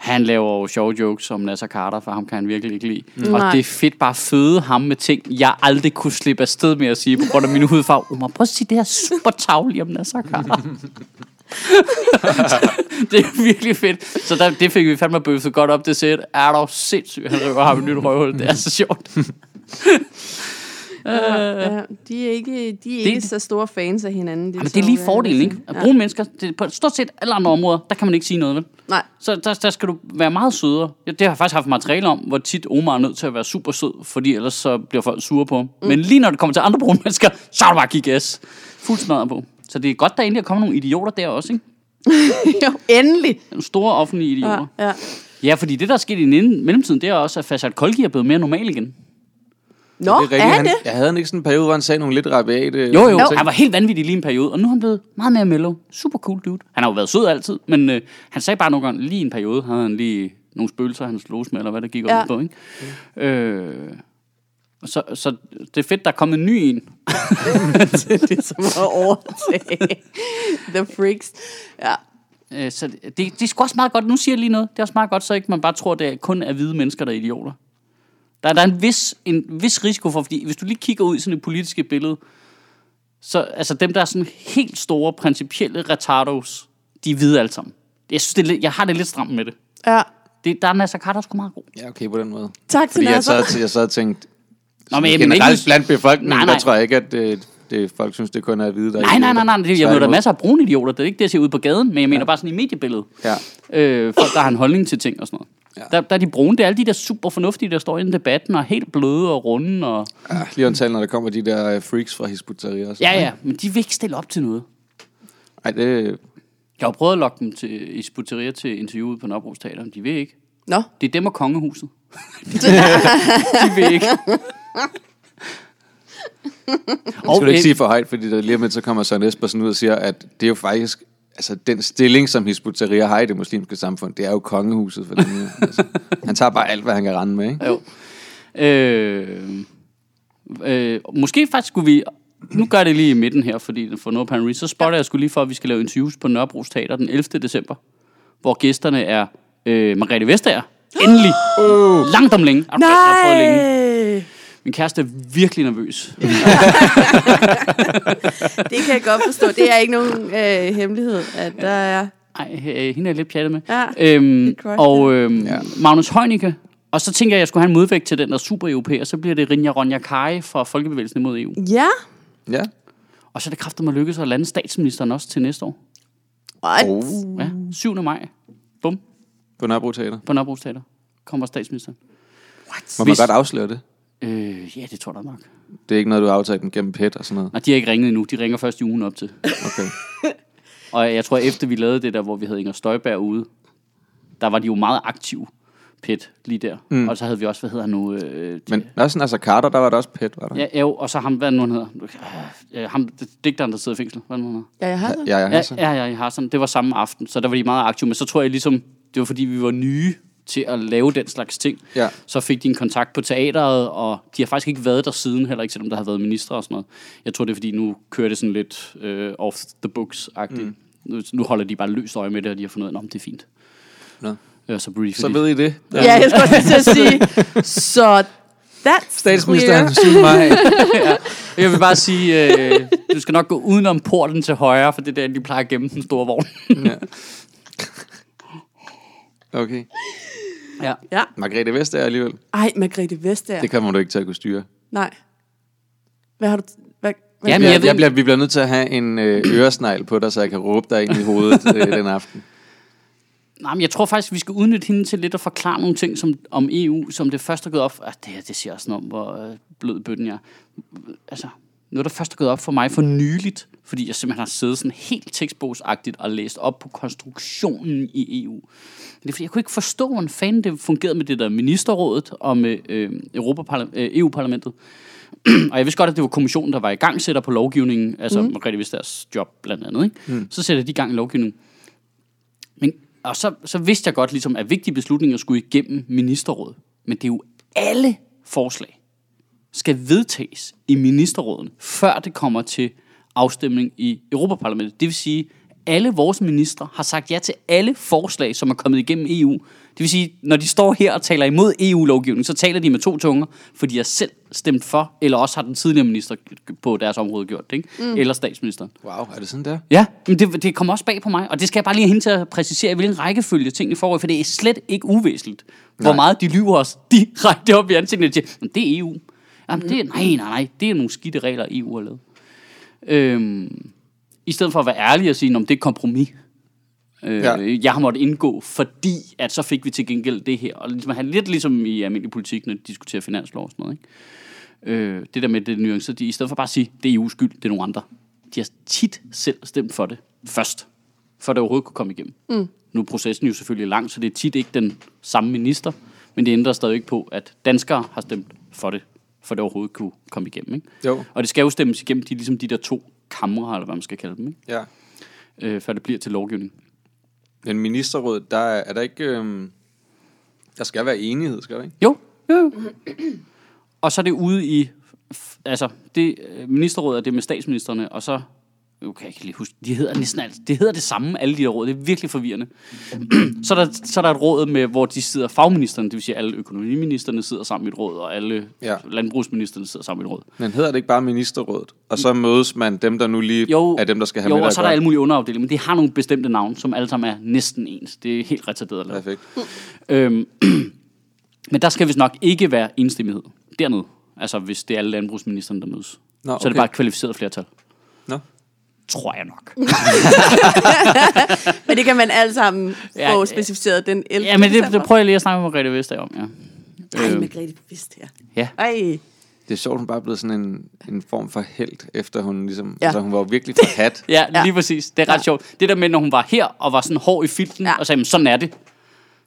[SPEAKER 1] han laver jo sjove jokes om Nasser Carter, for ham kan han virkelig ikke lide. Mm. Og det er fedt bare at føde ham med ting, jeg aldrig kunne slippe afsted med at sige, på grund af min hudfarve. Omar, prøv at sige det her super tavlige om Nasser Carter. [LAUGHS] det er virkelig fedt. Så der, det fik vi fandme bøffet godt op, det sæt. Er dog sindssygt, han røver ham i nyt røvhul. Det er så sjovt.
[SPEAKER 2] Ja, de er ikke, de er
[SPEAKER 1] det-
[SPEAKER 2] ikke så store fans af hinanden. De
[SPEAKER 1] Jamen, det er lige
[SPEAKER 2] to,
[SPEAKER 1] fordelen, ikke? At bruge mennesker, det, på stort set alle andre områder, der kan man ikke sige noget, vel?
[SPEAKER 2] Nej,
[SPEAKER 1] Så der, der skal du være meget sødere. Ja, det har jeg faktisk haft materiale om, hvor tit Omar er nødt til at være super sød, fordi ellers så bliver folk sure på ham. Mm. Men lige når det kommer til andre brune mennesker, så er du bare at give gas. Fuld smadret på. Så det er godt, der egentlig er kommet nogle idioter der også, ikke? [LAUGHS]
[SPEAKER 2] jo, endelig.
[SPEAKER 1] Nogle store offentlige idioter.
[SPEAKER 2] Ja,
[SPEAKER 1] Ja.
[SPEAKER 2] ja.
[SPEAKER 1] ja, fordi det, der er sket i den mellemtiden, det er også, at Fasad Kolgi er blevet mere normal igen.
[SPEAKER 2] Nå,
[SPEAKER 3] det
[SPEAKER 2] er,
[SPEAKER 3] rigtigt,
[SPEAKER 2] han det?
[SPEAKER 3] Jeg havde han ikke sådan en periode, hvor han sagde nogle lidt rabiate
[SPEAKER 1] Jo, jo,
[SPEAKER 3] ting.
[SPEAKER 1] han var helt vanvittig lige en periode, og nu er han blevet meget mere mellow. Super cool dude. Han har jo været sød altid, men øh, han sagde bare nogle gange, lige en periode havde han lige nogle spøgelser, han slog med, eller hvad der gik op
[SPEAKER 2] Ja.
[SPEAKER 1] på, ikke? Øh, så, så det er fedt, der er kommet en ny en. [LAUGHS]
[SPEAKER 2] det er som at overtage The Freaks. Ja.
[SPEAKER 1] Øh, så det, det, det er sgu også meget godt. Nu siger jeg lige noget. Det er også meget godt, så ikke man bare tror, det er kun er hvide mennesker, der er idioter. Der, der er en vis, en vis risiko for, fordi hvis du lige kigger ud i sådan et politisk billede, så altså dem, der er sådan helt store, principielle retardos, de er hvide alle sammen. Jeg, synes, det er, lidt- jeg har det lidt stramt med det.
[SPEAKER 2] ja.
[SPEAKER 1] det der er Nasser Carter sgu meget god.
[SPEAKER 3] Ja, okay, på den måde.
[SPEAKER 2] Tak til
[SPEAKER 3] Fordi jeg
[SPEAKER 2] Nasser.
[SPEAKER 3] jeg sad og tænkte,
[SPEAKER 1] Nå, men,
[SPEAKER 3] generelt
[SPEAKER 1] ikke,
[SPEAKER 3] blandt befolkningen,
[SPEAKER 1] nej,
[SPEAKER 3] nej. der tror jeg ikke, at øh, Det, folk synes, det kun er at vide, der er
[SPEAKER 1] Nej, nej, nej, nej. Det, jeg møder masser af brune idioter. Det er ikke det, jeg siger ude på gaden, men jeg mener bare sådan i mediebilledet.
[SPEAKER 3] Ja.
[SPEAKER 1] Øh, folk, der har en holdning til ting og sådan noget.
[SPEAKER 3] Ja.
[SPEAKER 1] Der, der er de brune. Det er alle de der super fornuftige, der står i debatten og er helt bløde og runde. Og...
[SPEAKER 3] ja. Lige undtagen, når der kommer de der øh, freaks fra Hisbutteria også.
[SPEAKER 1] Ja, ja, men de vil ikke stille op til noget.
[SPEAKER 3] Ej, det...
[SPEAKER 1] Jeg har prøvet at lokke dem til, i sputterier til interviewet på Nørrebro Teater, men de vil ikke.
[SPEAKER 2] Nå,
[SPEAKER 1] Det er dem og kongehuset. [LAUGHS] de vil ikke.
[SPEAKER 3] Og, skal du ikke sige for højt, fordi der lige om lidt, så kommer Søren Espersen ud og siger, at det er jo faktisk... Altså, den stilling, som Hisbutteria har i det muslimske samfund, det er jo kongehuset for dem. [LAUGHS] altså, han tager bare alt, hvad han kan rende med, ikke?
[SPEAKER 1] Jo. Øh, øh, måske faktisk skulle vi... Nu gør det lige i midten her, fordi for noget Pan Så spotter jeg skulle lige for, at vi skal lave interviews på Nørrebro Teater den 11. december, hvor gæsterne er øh, Margrethe Vestager. Endelig. Uh. Langt om længe. Okay, Jeg har prøvet længe.
[SPEAKER 2] Nej!
[SPEAKER 1] Min kæreste er virkelig nervøs. [LAUGHS]
[SPEAKER 2] Det kan jeg godt forstå. Det er ikke nogen øh, hemmelighed, at der er...
[SPEAKER 1] Ej, øh, hende er jeg lidt pjattet med.
[SPEAKER 2] Ja,
[SPEAKER 1] øhm, og øhm,
[SPEAKER 3] Ja.
[SPEAKER 1] Magnus Heunicke. Og så tænker jeg, at jeg skulle have en modvægt til den der super europæer. Så bliver det Rinja Ronja Kari fra Folkebevægelsen imod EU.
[SPEAKER 2] Ja.
[SPEAKER 3] Ja.
[SPEAKER 1] Og så er det kraftigt at lykkes at lande statsministeren også til næste år.
[SPEAKER 2] What?
[SPEAKER 3] Oh.
[SPEAKER 1] Ja, 7. maj. Bum,
[SPEAKER 3] På Nørrebro Teater.
[SPEAKER 1] på Nørrebro Teater. Kommer statsministeren.
[SPEAKER 3] Må man
[SPEAKER 1] Hvis-
[SPEAKER 3] godt afsløre det?
[SPEAKER 1] Øh, ja, det tror jeg nok.
[SPEAKER 3] Det er ikke noget, du har aftalt dem gennem PET og sådan noget?
[SPEAKER 1] Nej, de har ikke ringet endnu. De ringer først i ugen op til.
[SPEAKER 3] Okay. [LAUGHS]
[SPEAKER 1] Og jeg tror, efter vi lavede det der, hvor vi havde Inger Støjberg ude, der var de jo meget aktive, pet, lige der. Mm. Og så havde vi også, hvad hedder han nu? Øh,
[SPEAKER 3] Men også Nasser Carter, der var der også PET, var der?
[SPEAKER 1] Ja, jo, og så ham, hvad nu han hedder? Øh, ham, digteren, der sidder i fængsel. Hvad det, nu, han hedder?
[SPEAKER 2] Ja, jeg har det.
[SPEAKER 3] Ja, ja,
[SPEAKER 1] Ja,
[SPEAKER 3] altså.
[SPEAKER 1] ja, ja, jeg har sådan. Det var samme aften, så der var de meget aktive. Men så tror jeg ligesom, det var fordi, vi var nye til at lave den slags ting.
[SPEAKER 3] Ja.
[SPEAKER 1] Så fik de en kontakt på teateret, og de har faktisk ikke været der siden, heller ikke selvom der har været ministre og sådan noget. Jeg tror, det er fordi, nu kører det sådan lidt øh, off the books-agtigt. Mm. Nu, nu holder de bare løst øje med det, og de har fundet ud af, at det er fint.
[SPEAKER 3] Nå.
[SPEAKER 1] Ja, så briefer
[SPEAKER 3] Så ved I det.
[SPEAKER 2] Ja, jeg skulle også til at sige. Så that's
[SPEAKER 3] Statsministeren,
[SPEAKER 2] clear.
[SPEAKER 3] 7. maj. [LAUGHS]
[SPEAKER 1] Jeg vil bare sige, øh, du skal nok gå udenom porten til højre, for det er der, de plejer at gemme den store vogn.
[SPEAKER 3] Ja. Okay.
[SPEAKER 1] Ja.
[SPEAKER 2] Ja.
[SPEAKER 3] Margrethe Vestager alligevel.
[SPEAKER 2] Ej, Margrethe Vestager.
[SPEAKER 3] Det kommer du ikke til at kunne styre.
[SPEAKER 2] Nej. Hvad har du... Hvad, hvad
[SPEAKER 1] Jamen,
[SPEAKER 3] Jeg,
[SPEAKER 1] jeg
[SPEAKER 3] jeg, bliver, vi bliver nødt til at have en øh, øresnegl på dig, så jeg kan råbe dig ind i hovedet øh, [LAUGHS] den aften.
[SPEAKER 1] Nej, men jeg tror faktisk, vi skal udnytte hende til lidt at forklare nogle ting som, om EU, som det først er gået op for. Ah, det, her, det siger også noget om, hvor øh, blød bøtten jeg er. Altså, noget, der først er gået op for mig for nyligt, fordi jeg simpelthen har siddet sådan helt tekstbogsagtigt og læst op på konstruktionen i EU. Det er fordi, jeg kunne ikke forstå, hvordan fanden det fungerede med det der ministerrådet og med øh, øh, EU-parlamentet. og jeg vidste godt, at det var kommissionen, der var i gang sætter på lovgivningen, altså mm. Margrethe Vestagers job blandt andet. Ikke? Mm. Så sætter de i gang i lovgivningen. Men, og så, så vidste jeg godt, ligesom, at vigtige beslutninger skulle igennem ministerrådet. Men det er jo alle forslag skal vedtages i ministerrådet, før det kommer til afstemning i Europaparlamentet. Det vil sige, alle vores ministre har sagt ja til alle forslag, som er kommet igennem EU. Det vil sige, når de står her og taler imod EU-lovgivning, så taler de med to tunger, for de har selv stemt for, eller også har den tidligere minister på deres område gjort det, ikke? Mm. eller statsministeren.
[SPEAKER 3] Wow, er det sådan der?
[SPEAKER 1] Ja, men det, det kommer også bag på mig, og det skal jeg bare lige hende til at præcisere, hvilken rækkefølge ting i forhold, for det er slet ikke uvæsentligt, hvor meget de lyver os direkte op i ansigtet til, men det er EU. Jamen, det er, nej, nej, nej, det er nogle skidte regler, EU har lavet. Øhm, I stedet for at være ærlig og sige, om det er et kompromis, øh,
[SPEAKER 3] Ja.
[SPEAKER 1] ja. jeg har måttet indgå, fordi at så fik vi til gengæld det her. Og ligesom, han lidt ligesom i almindelig politik, når de diskuterer finanslov og sådan noget. Ikke? Øh, det der med det nuancer, de, i stedet for bare at sige, det er EU's skyld, det er nogle andre. De har tit selv stemt for det først, for det overhovedet kunne komme igennem. Mm. Nu er processen jo selvfølgelig lang, så det er tit ikke den samme minister, men det ændrer stadig ikke på, at danskere har stemt for det, for det overhovedet kunne komme igennem. Ikke?
[SPEAKER 3] Jo.
[SPEAKER 1] Og det skal jo stemmes igennem de, ligesom de der to kamre, eller hvad man skal kalde dem, ikke?
[SPEAKER 3] Ja.
[SPEAKER 1] Øh, før det bliver til lovgivning.
[SPEAKER 3] Men ministerråd, der er, er der ikke... Øhm, der skal være enighed, skal der ikke?
[SPEAKER 1] Jo, jo. Og så er det ude i, altså, det, øh, ministerrådet er det med statsministerne, og så, nu kan jeg ikke lige huske, de hedder næsten alt, det hedder det samme, alle de der råd, det er virkelig forvirrende. [CLEARS THROAT] så, er der, så er der et råd med, hvor de sidder fagministerne, det vil sige alle økonomiministerne sidder sammen i et råd, og alle
[SPEAKER 3] Ja.
[SPEAKER 1] landbrugsministerne sidder sammen i et råd.
[SPEAKER 3] Men hedder det ikke bare ministerrådet? Og så mødes man dem, der nu lige
[SPEAKER 1] Jo,
[SPEAKER 3] er dem, der skal have
[SPEAKER 1] jo
[SPEAKER 3] med
[SPEAKER 1] og
[SPEAKER 3] at
[SPEAKER 1] så er der alle mulige underafdelinger, men det har nogle bestemte navne, som alle sammen er næsten ens. Det er helt retarderet.
[SPEAKER 3] Perfekt.
[SPEAKER 1] Øhm, [CLEARS THROAT] men der skal vist nok ikke være enstemmighed dernede. Altså hvis det er alle landbrugsministerne, der mødes.
[SPEAKER 3] Nå,
[SPEAKER 1] Så er det bare et kvalificeret flertal.
[SPEAKER 3] Nå.
[SPEAKER 1] Tror jeg nok. [LAUGHS]
[SPEAKER 2] Men det kan man alle sammen
[SPEAKER 1] Ja,
[SPEAKER 2] få specificeret den 11.
[SPEAKER 1] ja, men det, det prøver jeg lige at snakke med Margrethe Vestager om, ja.
[SPEAKER 2] Ej,
[SPEAKER 1] Øh,
[SPEAKER 2] Margrethe vidste her.
[SPEAKER 1] ja.
[SPEAKER 2] Ej.
[SPEAKER 3] Det er sjovt, hun bare er blevet sådan en, en form for held, efter hun ligesom...
[SPEAKER 2] Ja.
[SPEAKER 3] Ja. Altså, hun var virkelig forhat. [LAUGHS]
[SPEAKER 1] Ja,
[SPEAKER 2] Ja.
[SPEAKER 1] lige præcis. Det er ret
[SPEAKER 2] Ja.
[SPEAKER 1] sjovt. Det der med, når hun var her og var sådan hård i filten
[SPEAKER 2] Ja.
[SPEAKER 1] og sagde, "Men sådan er det.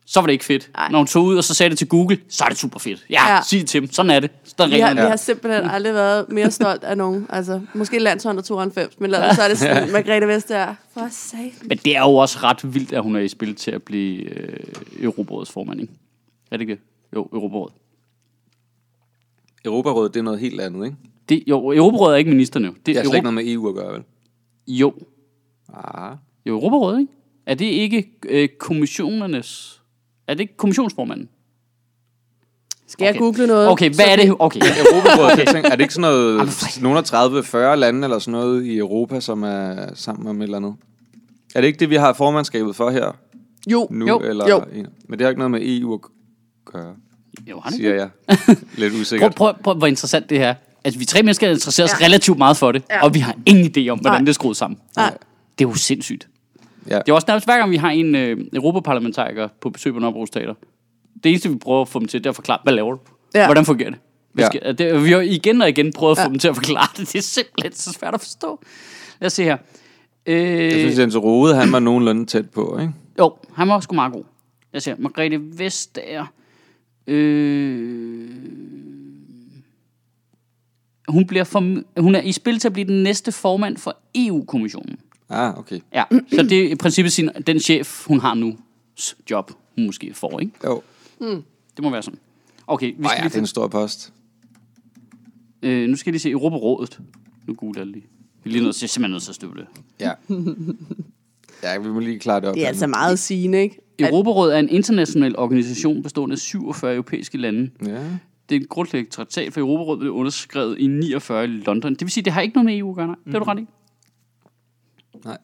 [SPEAKER 1] Så var det ikke fedt.
[SPEAKER 2] Nej.
[SPEAKER 1] Når hun tog ud og så sagde det til Google, så er det super fedt. Ja,
[SPEAKER 2] Ja.
[SPEAKER 1] ja. sig det til dem. Sådan er det. Så der er
[SPEAKER 2] Vi har, vi har simpelthen aldrig været mere stolt af nogen. Altså, måske landshold 92, men ellers så er det sådan, Margrethe Vestager. For satan.
[SPEAKER 1] Men det er jo også ret vildt, at hun er i spil til at blive øh, Europarådets formand, ikke? Er det ikke det? Jo, Europarådet.
[SPEAKER 3] Europarådet, det er noget helt andet, ikke?
[SPEAKER 1] Det, jo, Europarådet er ikke ministerne. jo.
[SPEAKER 3] Det er slet
[SPEAKER 1] Euro-
[SPEAKER 3] ikke noget med EU at gøre, vel?
[SPEAKER 1] Jo,
[SPEAKER 3] Ah.
[SPEAKER 1] jo, Europarådet, ikke? Er det ikke øh, kommissionernes... Er det ikke kommissionsformanden?
[SPEAKER 2] Skal jeg
[SPEAKER 1] Okay.
[SPEAKER 2] google noget?
[SPEAKER 1] Okay, hvad er det? Okay, [LAUGHS]
[SPEAKER 3] Europarådet, jeg tænker, er det ikke sådan noget, nogle af 30-40 lande eller sådan noget i Europa, som er sammen om et eller andet? Er det ikke det, vi har formandskabet for her
[SPEAKER 2] Jo,
[SPEAKER 3] nu?
[SPEAKER 1] Jo.
[SPEAKER 3] Eller,
[SPEAKER 2] Jo.
[SPEAKER 3] Men det har ikke noget med EU at gøre,
[SPEAKER 1] jo, har det
[SPEAKER 3] siger jeg. [LAUGHS] Lidt
[SPEAKER 1] Prøv,
[SPEAKER 3] usikkert.
[SPEAKER 1] prøv, prøv, hvor interessant det her er. Altså, vi tre mennesker, interesserer os
[SPEAKER 2] Ja.
[SPEAKER 1] relativt meget for det,
[SPEAKER 2] Ja.
[SPEAKER 1] og vi har ingen idé om, hvordan
[SPEAKER 2] Nej.
[SPEAKER 1] det er skruet sammen.
[SPEAKER 2] Nej.
[SPEAKER 1] Det er jo sindssygt.
[SPEAKER 3] Ja.
[SPEAKER 1] Det er også nærmest hver gang, vi har en øh, europaparlamentariker på besøg på Nørrebro Teater. Det eneste, vi prøver at få dem til, det er at forklare, hvad laver du?
[SPEAKER 2] Ja.
[SPEAKER 1] Hvordan fungerer det? Hvad
[SPEAKER 3] Ja.
[SPEAKER 1] skal, det? Vi har igen og igen prøvet at få
[SPEAKER 2] Ja.
[SPEAKER 1] dem til at forklare det. Det er simpelthen så svært at forstå. Lad os se her. Øh,
[SPEAKER 3] Jeg synes, Jens Rode, han var nogenlunde tæt på, ikke?
[SPEAKER 1] jo, han var sgu meget god. Jeg ser, Margrethe Vestager. Øh, hun, bliver for, hun er i spil til at blive den næste formand for EU-kommissionen.
[SPEAKER 3] Ah, okay.
[SPEAKER 1] Ja, så det er i princippet sin, den chef, hun har nu, job, hun måske får, ikke?
[SPEAKER 3] Jo.
[SPEAKER 1] Det må være sådan. Okay, vi skal
[SPEAKER 3] ja,
[SPEAKER 1] lige
[SPEAKER 3] det er en stor post.
[SPEAKER 1] øh, nu skal jeg lige se Europarådet. Nu googler jeg lige. Vi er lige nødt til, simpelthen nødt til at støve det.
[SPEAKER 3] Ja. Ja, vi må lige klare det op.
[SPEAKER 2] Det er altså meget sigende, ikke?
[SPEAKER 1] Europarådet er en international organisation bestående af 47 europæiske lande.
[SPEAKER 3] Ja.
[SPEAKER 1] Det er en grundlæggende traktat for Europarådet, der blev underskrevet i 49 i London. Det vil sige, det har ikke noget med EU at gøre, nej. Det er du ret i.
[SPEAKER 3] Nej.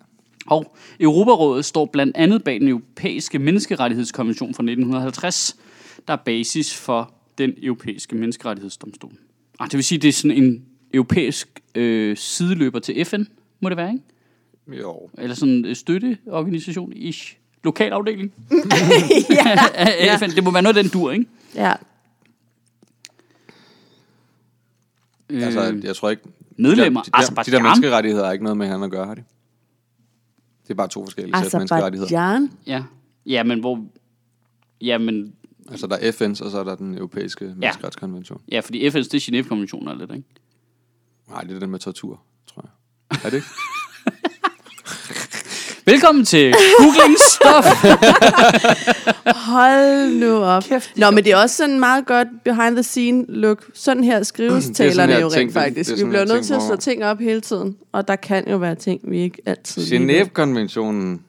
[SPEAKER 1] Og Europarådet står blandt andet bag den europæiske menneskerettighedskonvention fra 1950, der er basis for den europæiske menneskerettighedsdomstol. Ah, det vil sige, det er sådan en europæisk øh, sideløber til FN, må det være, ikke?
[SPEAKER 3] Jo.
[SPEAKER 1] Eller sådan en støtteorganisation, ish. Lokalafdeling [LAUGHS]
[SPEAKER 2] ja. [LAUGHS]
[SPEAKER 1] af FN. Det må være noget af den dur, ikke?
[SPEAKER 2] ja.
[SPEAKER 1] Øh,
[SPEAKER 3] Altså, jeg tror ikke...
[SPEAKER 1] medlemmer.
[SPEAKER 3] De der, de der, de der menneskerettigheder er ikke noget med han at gøre, har de? Det er bare to forskellige
[SPEAKER 2] Altså,
[SPEAKER 3] sæt menneskerettigheder.
[SPEAKER 2] Azerbaijan.
[SPEAKER 1] Ja. Ja, men hvor... Ja, men...
[SPEAKER 3] Altså, der er FN's, og så er der den europæiske menneskerettighedskonvention.
[SPEAKER 1] Ja, fordi FN's, det er Genève-konventionen og lidt, ikke?
[SPEAKER 3] Nej, det er den med tortur, tror jeg. Er det ikke? [LAUGHS]
[SPEAKER 1] Velkommen til Googling Stuff. [LAUGHS]
[SPEAKER 2] Hold nu op. Nå, men det er også sådan meget godt behind the scene look. Sådan her skrives
[SPEAKER 3] er sådan
[SPEAKER 2] talerne jo rent faktisk. Vi bliver nødt til at slå ting op hele tiden. Og der kan jo være ting, vi ikke altid.
[SPEAKER 3] Genève-konventionen,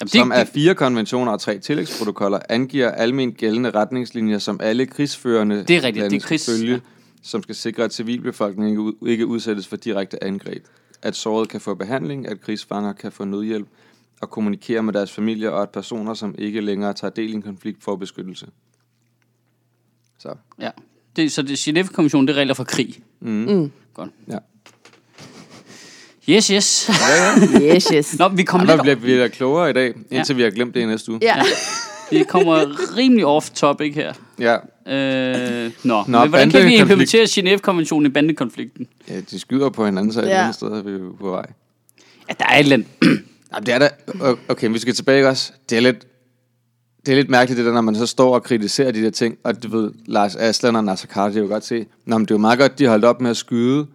[SPEAKER 1] Jamen,
[SPEAKER 3] som er fire konventioner og tre tillægsprotokoller, angiver almindeligt gældende retningslinjer, som alle krigsførende
[SPEAKER 1] Det er rigtigt, det er krigs-
[SPEAKER 3] følge,
[SPEAKER 1] ja.
[SPEAKER 3] som skal sikre, at civilbefolkningen ikke udsættes for direkte angreb, at såret kan få behandling, at krigsfanger kan få nødhjælp, og kommunikere med deres familier, og at personer, som ikke længere tager del i en konflikt, får beskyttelse. Så,
[SPEAKER 1] ja. det, så det Genève-konventionen, det er regler for krig.
[SPEAKER 3] mm.
[SPEAKER 2] Mm.
[SPEAKER 1] Godt.
[SPEAKER 3] ja.
[SPEAKER 1] Yes, yes.
[SPEAKER 2] Yes, yes.
[SPEAKER 1] Nå, vi kommer
[SPEAKER 3] Ej,
[SPEAKER 1] lidt...
[SPEAKER 3] vi bliver, vi bliver klogere i dag, indtil
[SPEAKER 1] Ja.
[SPEAKER 3] vi har glemt det i næste uge.
[SPEAKER 2] Ja.
[SPEAKER 1] Vi kommer rimelig off-topic her.
[SPEAKER 3] Ja.
[SPEAKER 1] Øh, nå,
[SPEAKER 3] Nå,
[SPEAKER 1] men hvordan kan vi implementere Genève-konventionen i bandekonflikten?
[SPEAKER 3] ja, de skyder på hinanden, så et
[SPEAKER 2] Ja.
[SPEAKER 3] andet sted er vi jo på vej.
[SPEAKER 1] Ja, der er et eller andet. [CLEARS THROAT]
[SPEAKER 3] Jamen, det er da... Okay, vi skal tilbage også. Det er lidt... Det er lidt mærkeligt, det der, når man så står og kritiserer de der ting, og du ved, Lars Aslan og Nasser Carter, det er jo godt se, Nå, men det er jo meget godt, de har holdt op med at skyde.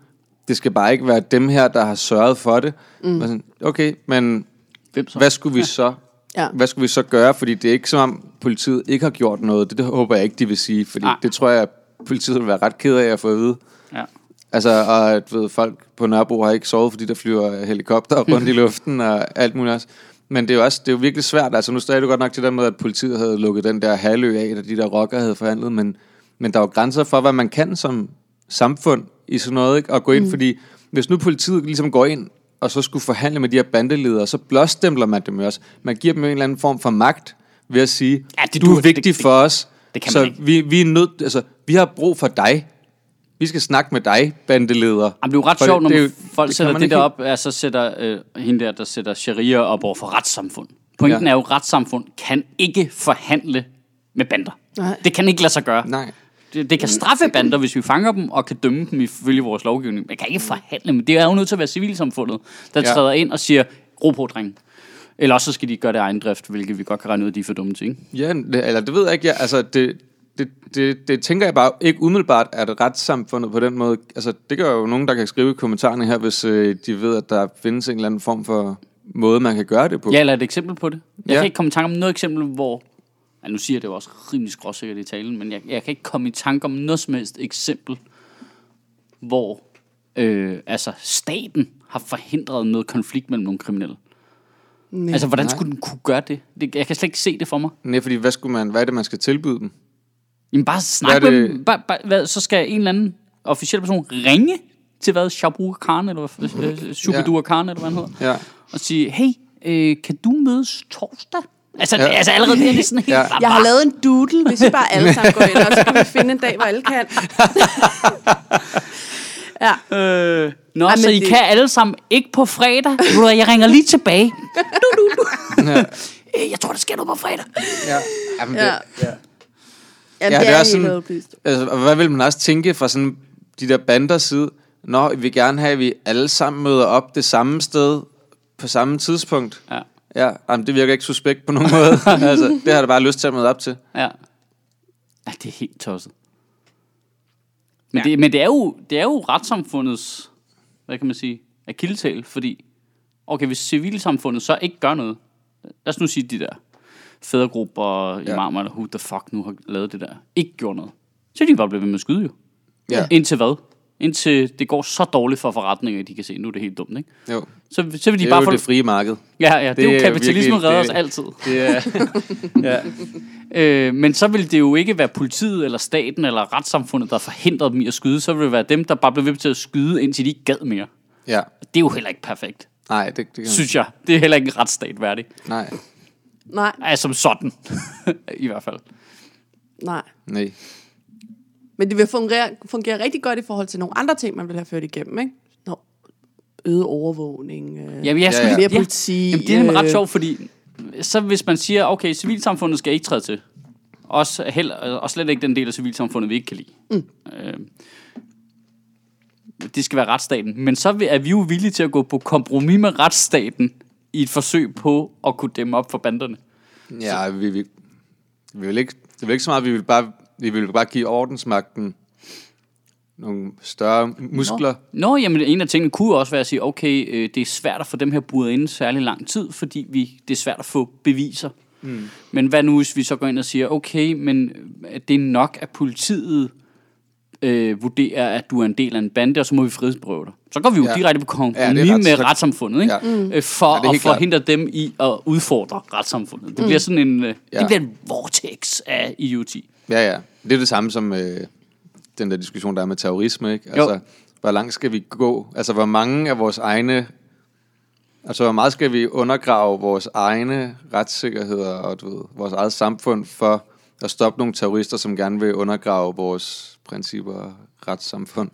[SPEAKER 3] Det skal bare ikke være dem her, der har sørget for det. Mm. Sådan, okay, men
[SPEAKER 1] Hvem så?
[SPEAKER 3] hvad skulle vi så? [LAUGHS]
[SPEAKER 2] Ja.
[SPEAKER 3] Hvad skulle vi så gøre? Fordi det er ikke som om politiet ikke har gjort noget. Det, det håber jeg ikke, de vil sige. Fordi
[SPEAKER 1] Nej.
[SPEAKER 3] det tror jeg, at politiet vil være ret ked af at få at vide.
[SPEAKER 1] Ja.
[SPEAKER 3] Altså, og at, ved, folk på Nørrebro har ikke sovet, fordi der flyver helikopter [LAUGHS] rundt i luften og alt muligt også. Men det er jo også det er jo virkelig svært. Altså, nu stadig det godt nok til det med, at politiet havde lukket den der halvø af, da de der rockere havde forhandlet, men, men der er jo grænser for, hvad man kan som samfund i sådan noget, ikke? Og gå ind, mm. fordi hvis nu politiet ligesom går ind og så skulle forhandle med de her bandeledere, så blåstempler man dem jo også. Man giver dem en eller anden form for magt ved at sige,
[SPEAKER 1] Ja, det
[SPEAKER 3] du er vigtig
[SPEAKER 1] det- det-
[SPEAKER 3] for os,
[SPEAKER 1] det kan
[SPEAKER 3] så
[SPEAKER 1] man ikke.
[SPEAKER 3] vi, vi er nødt, altså, vi har brug for dig. vi skal snakke med dig, bandeleder.
[SPEAKER 1] Jamen, det er jo ret
[SPEAKER 3] For
[SPEAKER 1] sjovt, når
[SPEAKER 3] det-
[SPEAKER 1] folk
[SPEAKER 3] det
[SPEAKER 1] sætter det,
[SPEAKER 3] ikke
[SPEAKER 1] der op, altså sætter øh, hende der, der sætter sharia op over for retssamfund. Pointen
[SPEAKER 3] Ja.
[SPEAKER 1] er jo, at retssamfund kan ikke forhandle med bander.
[SPEAKER 2] Nej.
[SPEAKER 1] Det kan ikke lade sig gøre.
[SPEAKER 3] Nej.
[SPEAKER 1] Det, det kan straffe bander, hvis vi fanger dem, og kan dømme dem ifølge vores lovgivning. Man kan ikke forhandle med Det er jo nødt til at være civilsamfundet, der
[SPEAKER 3] Ja.
[SPEAKER 1] træder ind og siger, ro på, drenge. Eller også så skal de gøre det egen drift, hvilket vi godt kan regne ud, de er for dumme. Ikke?
[SPEAKER 3] Ja, det, eller det ved jeg ikke. Ja, altså, det, det, det, det tænker jeg bare ikke umiddelbart, at retssamfundet på den måde... Altså, det gør jo nogen, der kan skrive i kommentarerne her, hvis øh, de ved, at der findes en eller anden form for måde, man kan gøre det på.
[SPEAKER 1] Ja, eller et eksempel på det. Jeg
[SPEAKER 3] Ja.
[SPEAKER 1] kan ikke komme i tanke om noget eksempel, hvor... Ja, nu siger jeg det jo også rimelig skråsikkert i talen, men jeg, jeg kan ikke komme i tanke om noget som helst eksempel, hvor øh, altså staten har forhindret noget konflikt mellem nogle kriminelle.
[SPEAKER 2] Nej.
[SPEAKER 1] Altså, hvordan
[SPEAKER 3] Nej.
[SPEAKER 1] skulle den kunne gøre det? det? Jeg kan slet ikke se det for mig.
[SPEAKER 3] Nej, fordi hvad, skulle man, hvad er det, man skal tilbyde dem?
[SPEAKER 1] Jamen, bare snak med dem. Bare, bare, hvad, så skal en eller anden officiel person ringe til hvad? Shabu Khan, eller hvad? Øh, Shubidua Khan, eller hvad han hedder.
[SPEAKER 3] Ja.
[SPEAKER 1] Og sige, hey, øh, kan du mødes torsdag? Altså, ja.
[SPEAKER 3] Ja.
[SPEAKER 1] det, altså allerede det er det sådan helt...
[SPEAKER 3] Ja.
[SPEAKER 2] Jeg har lavet en doodle, hvis I bare alle sammen går ind, og så kan vi finde en dag, hvor alle kan. [LAUGHS] ja.
[SPEAKER 1] Øh, nå,
[SPEAKER 2] Ej,
[SPEAKER 1] så I
[SPEAKER 2] det-
[SPEAKER 1] kan alle sammen ikke på fredag? Du Jeg ringer lige tilbage. Du, du, du. Øh, Jeg tror, der sker noget på fredag.
[SPEAKER 3] Ja. Jamen,
[SPEAKER 2] Ja.
[SPEAKER 3] det,
[SPEAKER 2] Ja,
[SPEAKER 3] Ja,
[SPEAKER 2] det,
[SPEAKER 3] det
[SPEAKER 2] er,
[SPEAKER 3] er sådan- altså, hvad vil man også tænke fra sådan de der banders side? Nå, vi vil gerne have, at vi alle sammen møder op det samme sted på samme tidspunkt.
[SPEAKER 1] Ja,
[SPEAKER 3] Ja, jamen, det virker ikke suspekt på nogen [LAUGHS] måde. altså, det har jeg bare lyst til at møde op til.
[SPEAKER 1] ja. Ja, det er helt tosset. Men, ja. det, men det, er jo, det er jo retssamfundets, hvad kan man sige, akilleshæl, fordi, okay, hvis civilsamfundet så ikke gør noget, lad os nu sige de der fædregrupper,
[SPEAKER 3] Ja.
[SPEAKER 1] imamer, eller who the fuck nu har lavet det der, ikke gjort noget, så er de bare blevet ved med at skyde jo.
[SPEAKER 3] Ja.
[SPEAKER 1] Indtil hvad? Indtil det går så dårligt for forretninger, at de kan se, nu er det helt dumt, ikke?
[SPEAKER 3] Jo.
[SPEAKER 1] Så, så vil de
[SPEAKER 3] Det er
[SPEAKER 1] bare
[SPEAKER 3] jo
[SPEAKER 1] få...
[SPEAKER 3] det frie marked.
[SPEAKER 1] Ja, ja, det, det er jo kapitalismen
[SPEAKER 3] virkelig-
[SPEAKER 1] redder os
[SPEAKER 3] det-
[SPEAKER 1] altid.
[SPEAKER 3] Det er, [LAUGHS] ja.
[SPEAKER 1] Øh, men så vil det jo ikke være politiet, eller staten, eller retssamfundet, der forhindrede dem i at skyde. Så vil det være dem, der bare blev ved til at skyde, indtil de ikke gad mere.
[SPEAKER 3] ja.
[SPEAKER 1] Det er jo heller ikke perfekt,
[SPEAKER 3] Nej, det, det kan
[SPEAKER 1] synes jeg. Det er heller ikke en retsstat værdig.
[SPEAKER 3] Nej,
[SPEAKER 2] Nej,
[SPEAKER 1] Altså som sådan, [LAUGHS] i hvert fald.
[SPEAKER 2] nej.
[SPEAKER 3] nej.
[SPEAKER 2] Men det vil fungere, fungere rigtig godt i forhold til nogle andre ting, man vil have ført igennem, ikke? Nå, øget overvågning, øh,
[SPEAKER 1] Jamen, jeg
[SPEAKER 3] Ja,
[SPEAKER 1] skulle,
[SPEAKER 3] ja.
[SPEAKER 2] mere
[SPEAKER 1] ja.
[SPEAKER 2] politi.
[SPEAKER 1] Jamen, det er nemlig ret
[SPEAKER 2] øh,
[SPEAKER 1] sjovt, fordi så hvis man siger, okay, civilsamfundet skal ikke træde til, også, held, og slet ikke den del af civilsamfundet, vi ikke kan lide. Mm. Øh, det skal være retsstaten. Men så er vi jo villige til at gå på kompromis med retsstaten i et forsøg på at kunne dæmme op for banderne.
[SPEAKER 3] Ja, vi, vi, vi vil ikke, det vil ikke så meget, vi vil bare, vi vil bare give ordensmagten nogle større muskler.
[SPEAKER 1] Nå, jamen en af tingene kunne også være at sige, okay, øh, det er svært at få dem her buret inde særlig lang tid, fordi vi, det er svært at få beviser. Mm. Men hvad nu, hvis vi så går ind og siger, okay, men øh, det er nok, at politiet øh, vurderer, at du er en del af en bande, og så må vi frihedsberøve dig. Så går vi jo ja. Direkte på kompromis
[SPEAKER 3] Ja, ret-
[SPEAKER 1] med
[SPEAKER 3] så-
[SPEAKER 1] retssamfundet, ikke?
[SPEAKER 3] Ja.
[SPEAKER 1] Mm. Øh, for
[SPEAKER 3] Ja,
[SPEAKER 1] at
[SPEAKER 3] helt klart.
[SPEAKER 1] forhindre dem i at udfordre retssamfundet. Det bliver sådan en, øh,
[SPEAKER 3] Ja.
[SPEAKER 1] det bliver en vortex af idioti.
[SPEAKER 3] Ja, ja. Det er det samme som øh, den der diskussion, der er med terrorisme, ikke? Altså, hvor langt skal vi gå? Altså, hvor mange af vores egne... Altså, hvor meget skal vi undergrave vores egne retssikkerheder og du ved, vores eget samfund for at stoppe nogle terrorister, som gerne vil undergrave vores principper og retssamfund?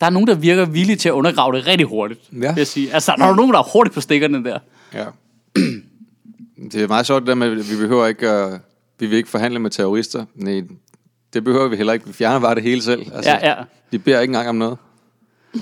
[SPEAKER 1] Der er nogen, der virker villige til at undergrave det rigtig hurtigt,
[SPEAKER 3] Ja.
[SPEAKER 1] vil jeg sige. Altså, der er nogen, der er hurtigt på stikkerne der.
[SPEAKER 3] Ja. det er meget sjovt det der med, at vi behøver ikke at, vi vil ikke forhandle med terrorister. Nej, det behøver vi heller ikke. Vi fjerner bare det hele selv. Altså,
[SPEAKER 1] Ja, ja.
[SPEAKER 3] Vi beder ikke engang om noget. [LAUGHS]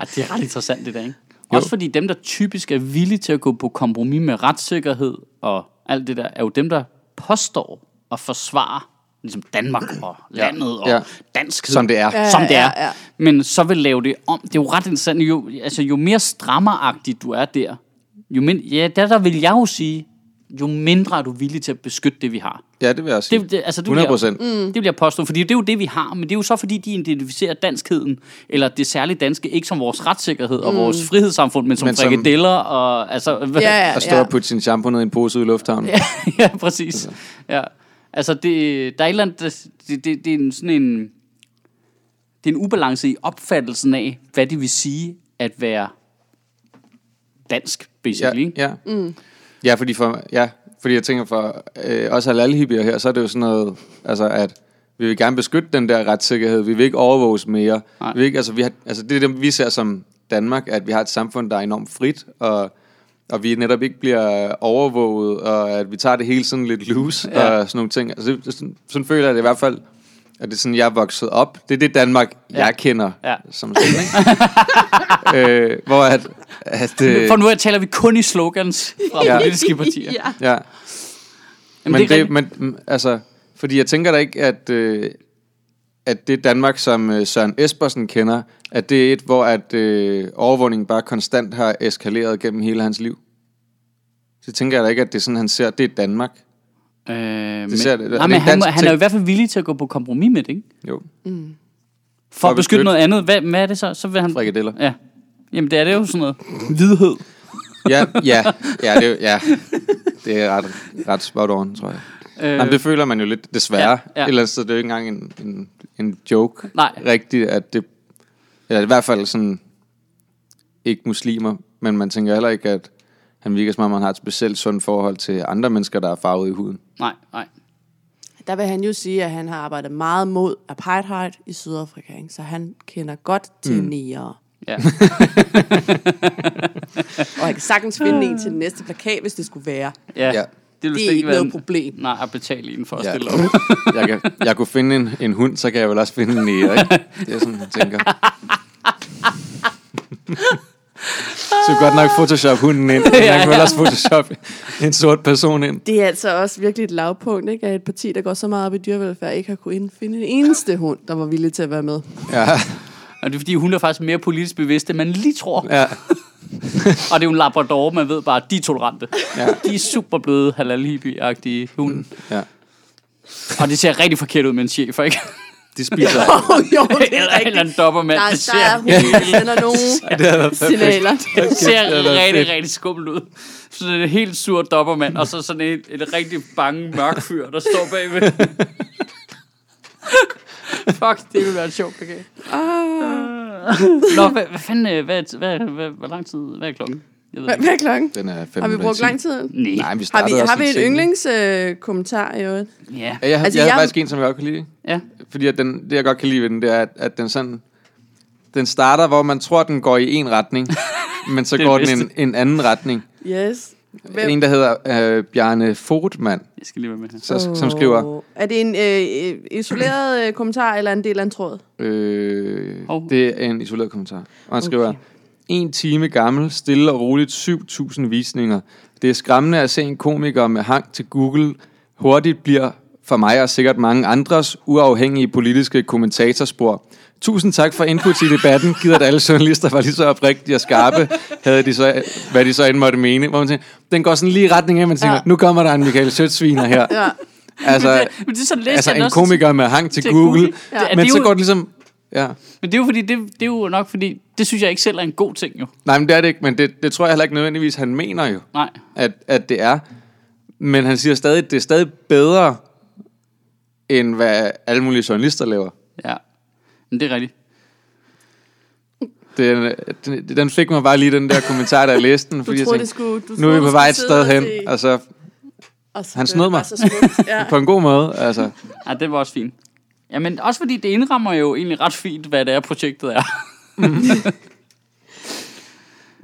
[SPEAKER 1] Ej, det er ret interessant det der, ikke? Også fordi dem, der typisk er villige til at gå på kompromis med retssikkerhed og alt det der, er jo dem, der påstår at forsvare ligesom Danmark og landet og
[SPEAKER 3] Ja.
[SPEAKER 1] danskhed.
[SPEAKER 3] Som det er.
[SPEAKER 2] Ja,
[SPEAKER 1] Som det er.
[SPEAKER 2] ja, ja.
[SPEAKER 1] Men så vil lave det om. Det er jo ret interessant. Jo, altså, jo mere strammeragtigt du er der, jo mind- ja, der, der vil jeg jo sige, jo mindre er du villig til at beskytte det, vi har.
[SPEAKER 3] Ja, det vil jeg også sige.
[SPEAKER 1] Det, det, altså, det
[SPEAKER 3] 100
[SPEAKER 1] Vil
[SPEAKER 3] procent.
[SPEAKER 1] mm. det vil jeg påstå, fordi det er jo det, vi har, men det er jo så, fordi de identificerer danskheden, eller det særligt danske, ikke som vores retssikkerhed og vores frihedssamfund, men som
[SPEAKER 3] Men som-
[SPEAKER 1] frikadeller og altså...
[SPEAKER 2] Ja, ja,
[SPEAKER 3] At stå
[SPEAKER 2] ja.
[SPEAKER 3] og putte sin shampoo ned i en pose ud i lufthavnen. [LAUGHS]
[SPEAKER 1] ja, ja, præcis. Ja. Altså, det, der er et eller andet, det, det, det, det er en, sådan en, det er en ubalance i opfattelsen af, hvad det vil sige at være dansk,
[SPEAKER 3] Ja,
[SPEAKER 1] basically. ikke?
[SPEAKER 3] ja. Mm. ja, fordi, for, ja, fordi jeg tænker for øh, os halal her, så er det jo sådan noget, altså at vi vil gerne beskytte den der retssikkerhed. Vi vil ikke overvåges mere.
[SPEAKER 1] Nej.
[SPEAKER 3] Vi vil ikke, altså, vi har, altså, det er det, vi ser som Danmark, at vi har et samfund, der er enormt frit, og, og vi netop ikke bliver overvåget, og at vi tager det hele sådan lidt loose,
[SPEAKER 1] Ja.
[SPEAKER 3] ja. og sådan nogle ting. Altså, det, det, sådan, sådan føler jeg det i hvert fald, at det er sådan, jeg er vokset op. Det er det Danmark,
[SPEAKER 1] Ja.
[SPEAKER 3] jeg kender
[SPEAKER 1] Ja.
[SPEAKER 3] som sådan, ikke? [LAUGHS] øh, hvor at, at øh,
[SPEAKER 1] For nu af taler vi kun i slogans fra
[SPEAKER 3] Ja.
[SPEAKER 1] politiske partier. [LAUGHS]
[SPEAKER 2] ja.
[SPEAKER 3] ja,
[SPEAKER 1] Jamen,
[SPEAKER 3] men
[SPEAKER 1] det
[SPEAKER 3] det, men, mm, altså, fordi jeg tænker da ikke, at, øh, at det Danmark, som øh, Søren Espersen kender, at det er et, hvor at øh, overvågningen bare konstant har eskaleret gennem hele hans liv. Så tænker jeg da ikke, at det er sådan, han ser, det er Danmark.
[SPEAKER 1] Øh, men,
[SPEAKER 3] ser det-
[SPEAKER 1] nej,
[SPEAKER 3] det
[SPEAKER 1] men
[SPEAKER 3] en
[SPEAKER 1] han, må- han er jo i hvert fald villig til at gå på kompromis med det, ikke?
[SPEAKER 3] Jo,
[SPEAKER 1] For
[SPEAKER 3] at
[SPEAKER 1] at beskytte noget andet. Hvad, hvad er det så? Så vil han...
[SPEAKER 3] frikadeller.
[SPEAKER 1] Ja. Jamen, det er det jo sådan noget. [LAUGHS] Hvidhed.
[SPEAKER 3] Ja, ja, ja, det, er ja. det er ret, ret spot on, tror jeg.
[SPEAKER 1] Øh,
[SPEAKER 3] Jamen, det føler man jo lidt, desværre.
[SPEAKER 1] ja,
[SPEAKER 3] Ja,
[SPEAKER 1] ja.
[SPEAKER 3] ja. Ellers så er det jo ikke engang en, en, en joke.
[SPEAKER 1] Nej.
[SPEAKER 3] Rigtigt, at det... Eller i hvert fald sådan... Ikke muslimer, men man tænker heller ikke, at han virker som om, han har et specielt sundt forhold til andre mennesker, der er farvet i huden.
[SPEAKER 1] nej, nej.
[SPEAKER 2] Der vil han jo sige, at han har arbejdet meget mod apartheid i Sydafrika, ikke? så han kender godt til mm. negere.
[SPEAKER 1] Ja. [LAUGHS]
[SPEAKER 2] Og han kan sagtens finde en til den næste plakat, hvis det skulle være.
[SPEAKER 1] ja.
[SPEAKER 3] Ja.
[SPEAKER 1] Det,
[SPEAKER 2] Det er ikke noget
[SPEAKER 1] en-
[SPEAKER 2] problem.
[SPEAKER 1] Nej, at betale en for at
[SPEAKER 3] Ja.
[SPEAKER 1] stille [LAUGHS] op.
[SPEAKER 3] jeg, kan, jeg kunne finde en, en hund, så kan jeg vel også finde en nære, ikke? Det er sådan, jeg tænker. [LAUGHS] Så godt nok Photoshop hunden ind, men [LAUGHS] jeg kan vel også Photoshop en sort person ind.
[SPEAKER 2] Det er altså også virkelig et lavpunkt, ikke? at et parti, der går så meget op i dyrevelfærd, ikke har kunnet finde en eneste hund, der var villig til at være med.
[SPEAKER 3] Ja,
[SPEAKER 1] Og det er fordi, hun er faktisk mere politisk bevidst, end man lige tror.
[SPEAKER 3] ja. [LAUGHS]
[SPEAKER 1] Og det er jo en labrador, man ved bare, de er tolerante.
[SPEAKER 3] Ja.
[SPEAKER 1] De er super bløde, halal agtige hunde.
[SPEAKER 3] ja.
[SPEAKER 1] Og det ser rigtig forkert ud med en chef, ikke?
[SPEAKER 3] De spiser... [LAUGHS]
[SPEAKER 2] Oh, jo, det er
[SPEAKER 1] Eller, eller en
[SPEAKER 2] rigtigt.
[SPEAKER 1] dobbermand.
[SPEAKER 2] Der,
[SPEAKER 1] Det
[SPEAKER 2] der er hun, der sender [LAUGHS] nogle
[SPEAKER 3] det havde været
[SPEAKER 2] signaler.
[SPEAKER 1] Det ser
[SPEAKER 3] Det havde
[SPEAKER 1] rigtig, rigtig skummelt ud. Så det er en helt sur dobbermand, og så sådan et, et rigtig bange mørk fyr, der står bagved. [LAUGHS] Fuck, det ville være sjovt plakat. Nå, hvad, hvad fanden, øh, hvad, hvad, hvad, hvor lang tid, hvad er klokken? Jeg ved
[SPEAKER 2] Hvad,
[SPEAKER 1] ikke.
[SPEAKER 2] hvad er klokken?
[SPEAKER 3] Den er fem
[SPEAKER 2] Har vi brugt lang tid?
[SPEAKER 1] Nej.
[SPEAKER 3] Nej, vi
[SPEAKER 2] Har vi, har vi en yndlingskommentar øh, kommentar i øvrigt?
[SPEAKER 1] Ja.
[SPEAKER 3] Ja, jeg,
[SPEAKER 2] Altså,
[SPEAKER 3] jeg, jeg
[SPEAKER 2] jeg-
[SPEAKER 3] har faktisk en, som jeg godt kan lide.
[SPEAKER 1] ja.
[SPEAKER 3] Fordi at den, det, jeg godt kan lide ved den, det er, at, at den sådan... Den starter, hvor man tror, den går i en retning, [LAUGHS] men så
[SPEAKER 1] Det
[SPEAKER 3] går den en, en anden retning.
[SPEAKER 2] Yes.
[SPEAKER 3] Hvem? En, der hedder øh, Bjarne Fodman,
[SPEAKER 1] Jeg skal lige være med her.
[SPEAKER 3] så, som skriver...
[SPEAKER 2] Er det en øh, isoleret øh, kommentar, eller en del af en tråd?
[SPEAKER 3] Øh,
[SPEAKER 1] Hov.
[SPEAKER 3] det er en isoleret kommentar. Og han skriver, en time gammel, stille og roligt 7.000 visninger. Det er skræmmende at se en komiker med hang til Google hurtigt bliver for mig og sikkert mange andres uafhængige politiske kommentatorspor. Tusind tak for input i debatten. Gider at alle journalister var lige så oprigtige og skarpe, havde de så, hvad de så end måtte mene. Hvor man tænker, den går sådan lige i retning af, at man tænker,
[SPEAKER 2] Ja.
[SPEAKER 3] nu kommer der en Michael Sjøtsviner her.
[SPEAKER 2] Ja.
[SPEAKER 3] Altså,
[SPEAKER 1] Men det er sådan
[SPEAKER 3] altså en komiker med hang til,
[SPEAKER 1] til
[SPEAKER 3] Google,
[SPEAKER 1] Google.
[SPEAKER 2] Ja.
[SPEAKER 1] Det-
[SPEAKER 3] men
[SPEAKER 1] det
[SPEAKER 3] så
[SPEAKER 1] jo-
[SPEAKER 3] går det ligesom... Ja.
[SPEAKER 1] Men det er jo fordi, det, det er jo nok fordi, det synes jeg ikke selv er en god ting jo.
[SPEAKER 3] Nej, men det er det ikke, men det, det tror jeg heller ikke nødvendigvis, han mener jo,
[SPEAKER 1] Nej.
[SPEAKER 3] at, at det er. Men han siger stadig, at det er stadig bedre, end hvad alle mulige journalister laver.
[SPEAKER 1] Ja. Men det er rigtigt.
[SPEAKER 3] Den, den, den fik mig bare lige den der kommentar, da jeg læste den,
[SPEAKER 2] Du
[SPEAKER 3] fordi jeg
[SPEAKER 2] troede,
[SPEAKER 3] tænkte,
[SPEAKER 2] det skulle, du
[SPEAKER 3] nu er vi på
[SPEAKER 2] du
[SPEAKER 3] vej et sted hen,
[SPEAKER 2] og se-
[SPEAKER 3] altså
[SPEAKER 2] og så
[SPEAKER 3] han
[SPEAKER 2] blev
[SPEAKER 3] snød
[SPEAKER 2] det
[SPEAKER 3] mig.
[SPEAKER 2] så. Ja.
[SPEAKER 3] på en god måde, altså.
[SPEAKER 1] Ja, det var også fint. Ja, men også fordi det indrammer jo egentlig ret fint, hvad det er, projektet er. [LAUGHS]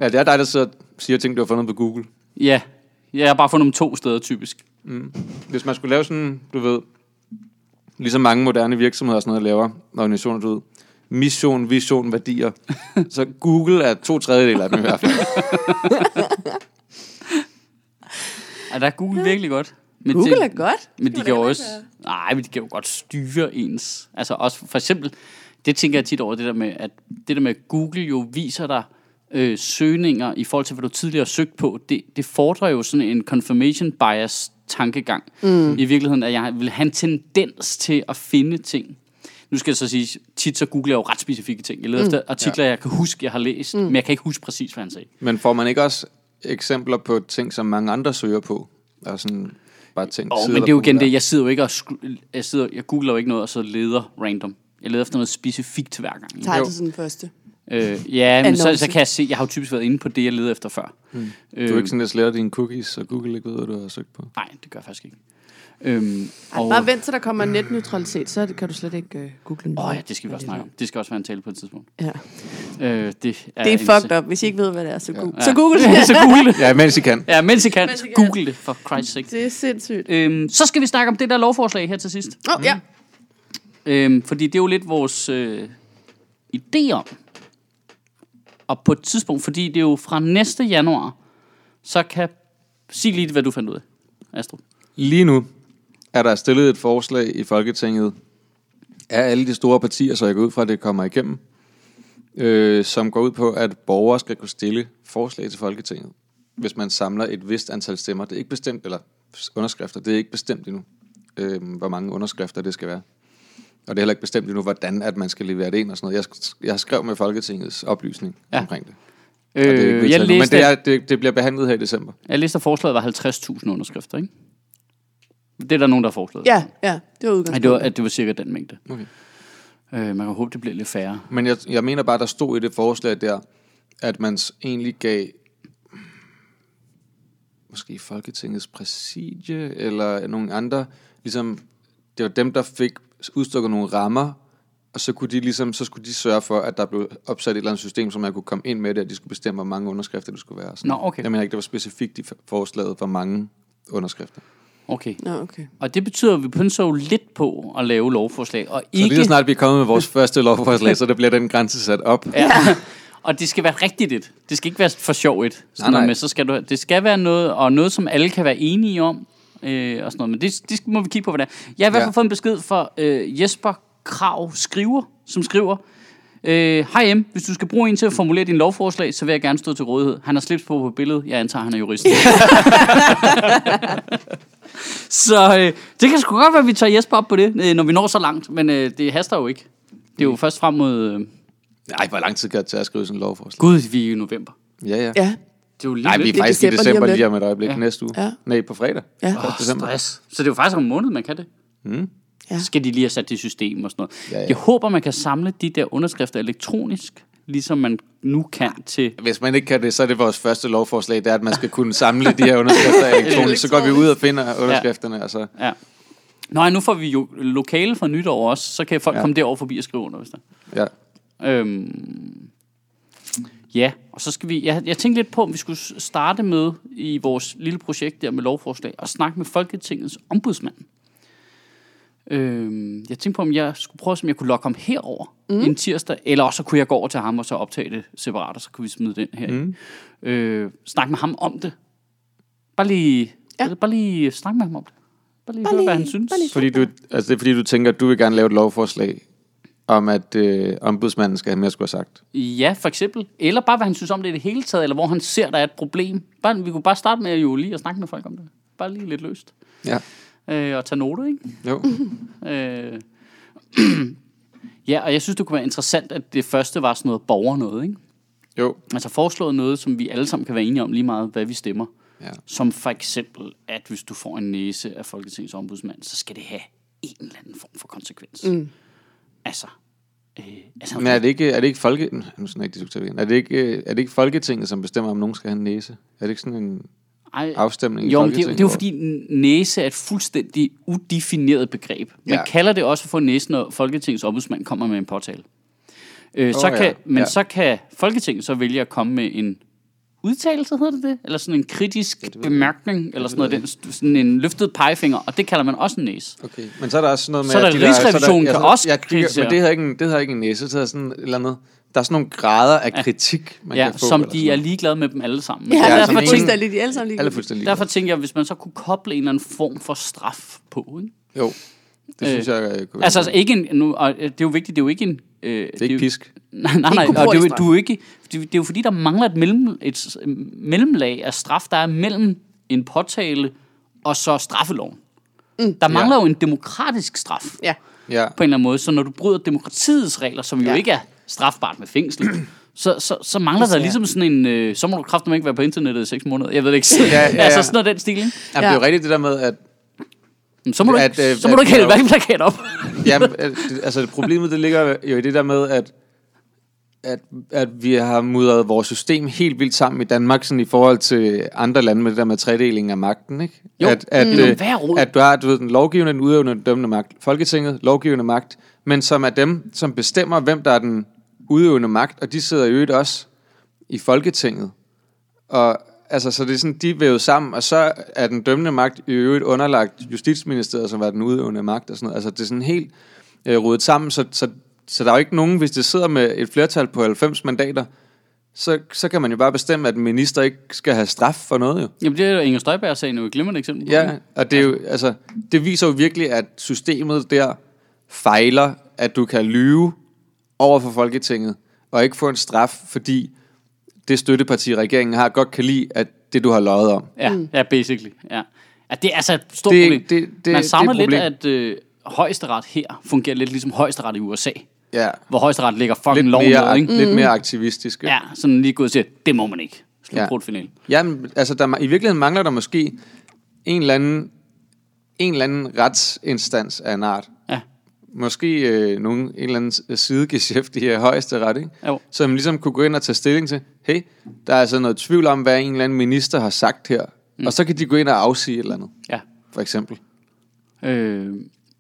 [SPEAKER 3] Ja, det er dig, der så siger ting, du har fundet på Google.
[SPEAKER 1] ja. Jeg har bare fundet dem to steder, typisk.
[SPEAKER 3] Hvis man skulle lave sådan, du ved, ligesom mange moderne virksomheder og sådan noget laver, organisationer, du ved, mission, vision, værdier, [LAUGHS] så Google er to tredjedel af dem i hvert fald. [LAUGHS]
[SPEAKER 1] Ja, der er Google virkelig godt. Men
[SPEAKER 2] Google
[SPEAKER 1] det,
[SPEAKER 2] er godt.
[SPEAKER 1] Men
[SPEAKER 2] Det
[SPEAKER 1] de kan jo også... Nej, men de kan jo godt styre ens... Altså også for eksempel... Det tænker jeg tit over, det der med, at det der med, at Google jo viser dig øh, søgninger i forhold til, hvad du tidligere har søgt på. Det, det fordrer jo sådan en confirmation bias tankegang. Mm. I virkeligheden, at jeg vil have en tendens til at finde ting. Nu skal jeg så sige, tit så googler jeg jo ret specifikke ting. Jeg leder mm. efter artikler, jeg kan huske, jeg har læst, mm. men jeg kan ikke huske præcis, hvad han sagde.
[SPEAKER 3] Men får man ikke også eksempler på ting, som mange andre søger på? Og sådan bare ting,
[SPEAKER 1] Oh, men det er jo
[SPEAKER 3] der
[SPEAKER 1] igen det, jeg sidder jo ikke og jeg, sidder, jeg googler jo ikke noget, og så leder random. Jeg leder efter noget specifikt hver gang.
[SPEAKER 2] Tager altid sådan første.
[SPEAKER 1] Øh, ja, men så, så kan jeg se, jeg har jo typisk været inde på det, jeg leder efter før. Mm. Øh,
[SPEAKER 3] Du er ikke sådan, at sletter dine cookies, og Google ikke ved, hvad du har søgt på.
[SPEAKER 1] Nej, det gør jeg faktisk ikke. Øhm,
[SPEAKER 2] Og... Bare vent til der kommer netneutralitet, så kan du slet ikke uh, google den.
[SPEAKER 1] Åh ja, det skal vi også snakke om. Det skal også være en tale på et tidspunkt.
[SPEAKER 2] Ja.
[SPEAKER 1] Øh, det er,
[SPEAKER 2] Det er
[SPEAKER 1] en-
[SPEAKER 2] fucked up. Hvis I ikke ved, hvad det er, så, go-
[SPEAKER 1] Ja.
[SPEAKER 2] så google det. [LAUGHS]
[SPEAKER 1] så google det.
[SPEAKER 3] Ja, mens I kan.
[SPEAKER 1] Ja, mens I kan,
[SPEAKER 2] Mens I kan.
[SPEAKER 1] google det, for Christ's sake.
[SPEAKER 2] Det er sindssygt.
[SPEAKER 1] Øhm, så skal vi snakke om det der lovforslag her til sidst.
[SPEAKER 2] Åh, oh, ja.
[SPEAKER 1] Øhm, fordi det er jo lidt vores øh, idé om. Og på et tidspunkt, fordi det er jo fra næste januar, så kan... Sig lige, hvad du fandt ud af, Astro.
[SPEAKER 3] Lige nu er der stillet et forslag i Folketinget af alle de store partier, så jeg går ud fra, at det kommer igennem, øh, som går ud på, at borgere skal kunne stille forslag til Folketinget, hvis man samler et vist antal stemmer. Det er ikke bestemt, eller underskrifter, det er ikke bestemt endnu, øh, hvor mange underskrifter det skal være. Og det er heller ikke bestemt endnu, hvordan at man skal levere det ind og sådan noget. Jeg, jeg har skrevet med Folketingets oplysning
[SPEAKER 1] Ja.
[SPEAKER 3] ja. omkring det. Og det er ikke
[SPEAKER 1] Øh, jeg,
[SPEAKER 3] endnu, men
[SPEAKER 1] læste,
[SPEAKER 3] det, er, det, det bliver behandlet her i december.
[SPEAKER 1] jeg læste, at forslaget var 50.000 underskrifter, ikke? Det er der nogen, der har foreslået.
[SPEAKER 2] Ja, ja, det var
[SPEAKER 1] Ej, det var,
[SPEAKER 2] udgangspunktet.
[SPEAKER 1] at det var cirka den mængde.
[SPEAKER 3] Okay.
[SPEAKER 1] Øh, man kan håbe, det bliver lidt færre.
[SPEAKER 3] Men jeg, jeg mener bare, der stod i det forslag der, at man s- egentlig gav måske Folketingets præsidie, eller nogle andre, ligesom, det var dem, der fik udstukket nogle rammer, og så, kunne de ligesom, så skulle de sørge for, at der blev opsat et eller andet system, så man kunne komme ind med det, og de skulle bestemme, hvor mange underskrifter det skulle være. og Sådan.
[SPEAKER 1] Nå, okay.
[SPEAKER 3] Jeg mener ikke, det var specifikt i forslaget, hvor mange underskrifter.
[SPEAKER 1] Okay.
[SPEAKER 2] Nå, okay.
[SPEAKER 1] Og det betyder, at vi pynser jo lidt på at lave lovforslag. Og
[SPEAKER 3] Så lige
[SPEAKER 1] ikke...
[SPEAKER 3] så snart vi er kommet med vores første lovforslag, så der bliver den grænse sat op.
[SPEAKER 1] Ja. [LAUGHS] og det skal være rigtigt et. Det skal ikke være for sjov et. Sådan
[SPEAKER 3] Nej, nej.
[SPEAKER 1] Med, så skal du, det skal være noget, og noget, som alle kan være enige om. Øh, og sådan noget. Men det, det må vi kigge på, hvad det er. Jeg har i hvert fald
[SPEAKER 3] Ja.
[SPEAKER 1] fået en besked fra øh, Jesper Krav Skriver, som skriver, øh, Hej M, hvis du skal bruge en til at formulere din lovforslag, så vil jeg gerne stå til rådighed. Han har slips på på billedet. Jeg antager, han er jurist. [LAUGHS] så øh, det kan sgu godt være, at vi tager Jesper op på det, øh, når vi når så langt. Men øh, det haster jo ikke. Det er jo først frem mod... Øh,
[SPEAKER 3] Nej, hvor lang tid kan det tage at skrive sådan en lovforslag?
[SPEAKER 1] Gud, vi er i november.
[SPEAKER 3] Ja, ja.
[SPEAKER 2] Ja,
[SPEAKER 1] Det er jo lige
[SPEAKER 3] Nej, vi er faktisk i
[SPEAKER 2] december lige om lidt.
[SPEAKER 3] lige om et øjeblik
[SPEAKER 1] Ja.
[SPEAKER 3] ja. næste uge.
[SPEAKER 2] Ja.
[SPEAKER 3] Nej, på fredag.
[SPEAKER 2] ja.
[SPEAKER 3] December.
[SPEAKER 1] stress. Så det er jo faktisk om en måned, man kan det.
[SPEAKER 3] Mm.
[SPEAKER 2] Ja.
[SPEAKER 1] Så skal de lige have sat det i system og sådan noget.
[SPEAKER 3] Ja, ja.
[SPEAKER 1] Jeg håber, man kan samle de der underskrifter elektronisk, ligesom man nu kan til...
[SPEAKER 3] Hvis man ikke kan det, så er det vores første lovforslag, det er, at man skal kunne samle de her underskrifter [LAUGHS] elektronisk. Så går vi ud og finder underskrifterne, og så...
[SPEAKER 1] Ja. Nå, nu får vi jo lokale fra nytår også, så kan folk ja.
[SPEAKER 3] Ja.
[SPEAKER 1] komme derover forbi og skrive under, hvis der.
[SPEAKER 3] Ja.
[SPEAKER 1] Øhm, ja, og så skal vi... Jeg, jeg tænkte lidt på, om vi skulle starte med i vores lille projekt der med lovforslag og snakke med Folketingets ombudsmand. Øhm, jeg tænkte på, om jeg skulle prøve, om jeg kunne lokke ham herover mm. en tirsdag, eller også så kunne jeg gå over til ham og så optage det separat, og så kunne vi smide den her mm. øh, Snakke med ham om det. Bare lige, ja. Bare lige snakke med ham om det. Bare lige
[SPEAKER 2] Bare
[SPEAKER 1] høre, hvad han synes.
[SPEAKER 3] Fordi du, altså det er fordi, du tænker, at du vil gerne lave et lovforslag om, at øh, ombudsmanden skal have mere skulle have sagt.
[SPEAKER 1] Ja, for eksempel. Eller bare, hvad han synes om det i det hele taget, eller hvor han ser, der er et problem. Bare, vi kunne bare starte med jo lige at snakke med folk om det. Bare lige lidt løst.
[SPEAKER 3] Ja.
[SPEAKER 1] Øh, og tage noter, ikke?
[SPEAKER 3] Jo. [LAUGHS]
[SPEAKER 1] Øh, [CLEARS THROAT] ja, og jeg synes, det kunne være interessant, at det første var sådan noget borger noget, ikke?
[SPEAKER 3] Jo.
[SPEAKER 1] Altså foreslået noget, som vi alle sammen kan være enige om lige meget, hvad vi stemmer.
[SPEAKER 3] Ja.
[SPEAKER 1] Som for eksempel, at hvis du får en næse af Folketingets ombudsmand, så skal det have en eller anden form for konsekvens. Mm. Altså, øh, altså
[SPEAKER 3] Men er det ikke, er det ikke folke... Nu skal jeg ikke diskutere igen. Er det ikke, øh, er det ikke Folketinget, som bestemmer, om nogen skal have en næse? Er det ikke sådan en
[SPEAKER 1] ej,
[SPEAKER 3] afstemning i
[SPEAKER 1] Jo, men det, er-
[SPEAKER 3] Folketinget?
[SPEAKER 1] det er jo fordi næse er et fuldstændig udefineret begreb. Man
[SPEAKER 3] Ja.
[SPEAKER 1] kalder det også for næse, når Folketingets ombudsmand kommer med en påtale. Øh, så
[SPEAKER 3] Åh,
[SPEAKER 1] kan,
[SPEAKER 3] ja.
[SPEAKER 1] Men
[SPEAKER 3] Ja.
[SPEAKER 1] så kan Folketinget så vælge at komme med en udtalelse, hedder det det? Eller sådan en kritisk ja, bemærkning, eller sådan noget, den, sådan en løftet pegefinger, og det kalder man også en næse.
[SPEAKER 3] Okay, men så er der også noget med...
[SPEAKER 1] Så er der
[SPEAKER 3] at de
[SPEAKER 1] Rigsrevisionen kan
[SPEAKER 3] så
[SPEAKER 1] også
[SPEAKER 3] jeg
[SPEAKER 1] kritisere.
[SPEAKER 3] Men det hedder, ikke en, det hedder ikke en næse, det hedder sådan et eller andet... Der er sådan nogle grader af kritik, man
[SPEAKER 1] Ja,
[SPEAKER 3] kan få.
[SPEAKER 1] som de
[SPEAKER 3] sådan
[SPEAKER 1] er ligeglade med dem alle sammen.
[SPEAKER 2] Ja,
[SPEAKER 3] Ja,
[SPEAKER 2] ja
[SPEAKER 3] altså,
[SPEAKER 2] derfor
[SPEAKER 3] ingen-
[SPEAKER 2] fuldstændig, de er alle sammen lige
[SPEAKER 3] Alle er fuldstændig
[SPEAKER 1] Derfor tænker jeg, hvis man så kunne koble en eller anden form for straf på, ikke?
[SPEAKER 3] Jo, det synes jeg øh, kunne være
[SPEAKER 1] Altså, altså ikke en, nu, og øh, det er jo vigtigt, det er jo ikke en... Øh, det
[SPEAKER 3] Det er ikke pisk. [LAUGHS]
[SPEAKER 1] Nej, nej, nej. Og det, er du er ikke, det, det er jo fordi, der mangler et, mellem, et mellemlag af straf, der er mellem en påtale og så straffeloven. Mm. Der mangler
[SPEAKER 3] Ja.
[SPEAKER 1] jo en demokratisk straf
[SPEAKER 2] Ja.
[SPEAKER 3] Ja,
[SPEAKER 1] på en eller anden måde. Så når du bryder demokratiets regler, som jo
[SPEAKER 2] Ja.
[SPEAKER 1] ikke er strafbart med fængsel, så, så, så mangler der ligesom sådan en... Øh, så må du kraftigt ikke være på internettet i seks måneder. Jeg ved det ikke.
[SPEAKER 3] Ja, ja, [LAUGHS] ja.
[SPEAKER 1] altså sådan noget den stil, ikke?
[SPEAKER 3] Jamen, det er jo rigtigt det der med, at
[SPEAKER 1] Så må du
[SPEAKER 3] At,
[SPEAKER 1] ikke,
[SPEAKER 3] øh,
[SPEAKER 1] så må du
[SPEAKER 3] at-
[SPEAKER 1] ikke hælde valgplakat op. [LAUGHS]
[SPEAKER 3] Jamen, det- altså problemet det ligger jo i det der med, at at, at vi har mudret vores system helt vildt sammen i Danmark, sådan i forhold til andre lande med det der med tredeling af magten, ikke?
[SPEAKER 1] Jo,
[SPEAKER 3] at, at,
[SPEAKER 1] noget
[SPEAKER 3] øh, at du har du ved, den lovgivende, den udøvende, den dømmende magt. Folketinget, lovgivende magt, men som er dem, som bestemmer, hvem der er den udøvende magt, og de sidder i øvrigt også i Folketinget. Og altså, så det er sådan, de er vævet sammen, og så er den dømmende magt i øvrigt underlagt Justitsministeriet, som er den udøvende magt og sådan noget. Altså, det er sådan helt øh, rodet sammen, så, så, så der er jo ikke nogen, hvis det sidder med et flertal på 90 mandater, så, så kan man jo bare bestemme, at en minister ikke skal have straf for noget jo.
[SPEAKER 1] Jamen, det er jo Inger Støjberg-sagen jo et glimrende eksempel på.
[SPEAKER 3] Ja, og det, er jo, altså, det viser jo virkelig, at systemet der fejler, at du kan lyve over for Folketinget, og ikke få en straf, fordi det støtteparti, regeringen har, godt kan lide, at det, du har løjet om.
[SPEAKER 1] Ja, ja basically. Ja. ja, det er altså et stort
[SPEAKER 3] Det-
[SPEAKER 1] problem.
[SPEAKER 3] det- det-
[SPEAKER 1] Man savner
[SPEAKER 3] det er et
[SPEAKER 1] lidt, at øh, højesteret her fungerer lidt ligesom højesteret i USA,
[SPEAKER 3] Ja,
[SPEAKER 1] hvor højesteret lægger fucking
[SPEAKER 3] lidt
[SPEAKER 1] loven
[SPEAKER 3] mere,
[SPEAKER 1] ned, ikke?
[SPEAKER 3] lidt mere aktivistisk.
[SPEAKER 1] Ja, sådan lige gået og siger, det må man ikke. Slut
[SPEAKER 3] Ja. Jamen, altså, der, i virkeligheden mangler der måske en eller anden, en eller anden retsinstans af en art.
[SPEAKER 1] Ja,
[SPEAKER 3] Måske øh, nogen, en eller anden sidegeschæft i her højeste ret, ikke?
[SPEAKER 1] jo.
[SPEAKER 3] som ligesom kunne gå ind og tage stilling til, hey, der er altså noget tvivl om, hvad en eller anden minister har sagt her. Mm. Og så kan de gå ind og afsige et eller andet,
[SPEAKER 1] Ja.
[SPEAKER 3] for eksempel.
[SPEAKER 1] Øh,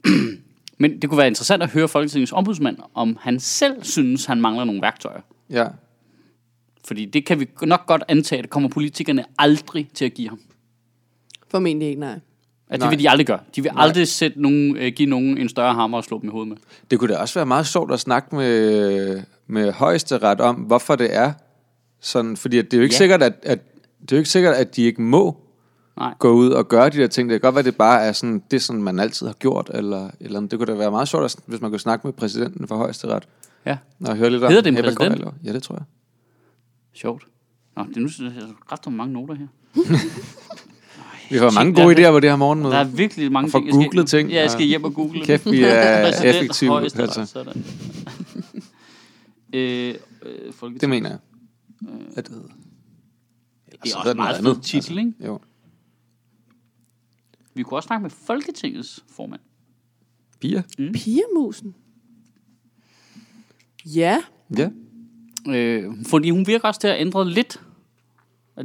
[SPEAKER 1] [CLEARS THROAT] men det kunne være interessant at høre Folketingets ombudsmand, om han selv synes, han mangler nogle værktøjer.
[SPEAKER 3] Ja.
[SPEAKER 1] Fordi det kan vi nok godt antage, det kommer politikerne aldrig til at give ham.
[SPEAKER 2] Formentlig ikke, nej.
[SPEAKER 1] At det
[SPEAKER 3] Nej.
[SPEAKER 1] vil de aldrig gøre. De vil aldrig sætte nogen, øh, give nogen en større hammer og slå dem i hovedet med.
[SPEAKER 3] Det kunne da også være meget sjovt at snakke med, med højesteret om, hvorfor det er sådan. Fordi at det er jo ikke,
[SPEAKER 1] Ja.
[SPEAKER 3] sikkert, at, at, det er jo ikke sikkert, at de ikke må
[SPEAKER 1] Nej.
[SPEAKER 3] gå ud og gøre de der ting. Det kan godt være, at det bare er sådan, det, er sådan man altid har gjort. Eller, eller andet. det kunne da være meget sjovt, hvis man kunne snakke med præsidenten for højesteret.
[SPEAKER 1] Ja,
[SPEAKER 3] Og høre lidt om,
[SPEAKER 1] Hedder det en præsident?
[SPEAKER 3] der? Ja, det tror jeg.
[SPEAKER 1] sjovt. Nå, det er nu jeg, ret nogle mange noter her. [LAUGHS]
[SPEAKER 3] Vi har mange gode idéer på det her morgenmøde.
[SPEAKER 1] Der er virkelig mange ting. jeg
[SPEAKER 3] googlet ting,
[SPEAKER 1] Ja, jeg skal hjem og google.
[SPEAKER 3] Kæft, vi er [LAUGHS] effektive. Altså. [LAUGHS]
[SPEAKER 1] øh, øh.
[SPEAKER 3] Det mener jeg. At det hedder.
[SPEAKER 1] det er
[SPEAKER 3] Altså,
[SPEAKER 1] også meget fed titel, ikke?
[SPEAKER 3] Jo.
[SPEAKER 1] Vi kunne også snakke med Folketingets formand.
[SPEAKER 3] Pia?
[SPEAKER 2] Pigermusen. Ja.
[SPEAKER 3] Ja.
[SPEAKER 1] Øh, fordi hun virker også til at ændre lidt.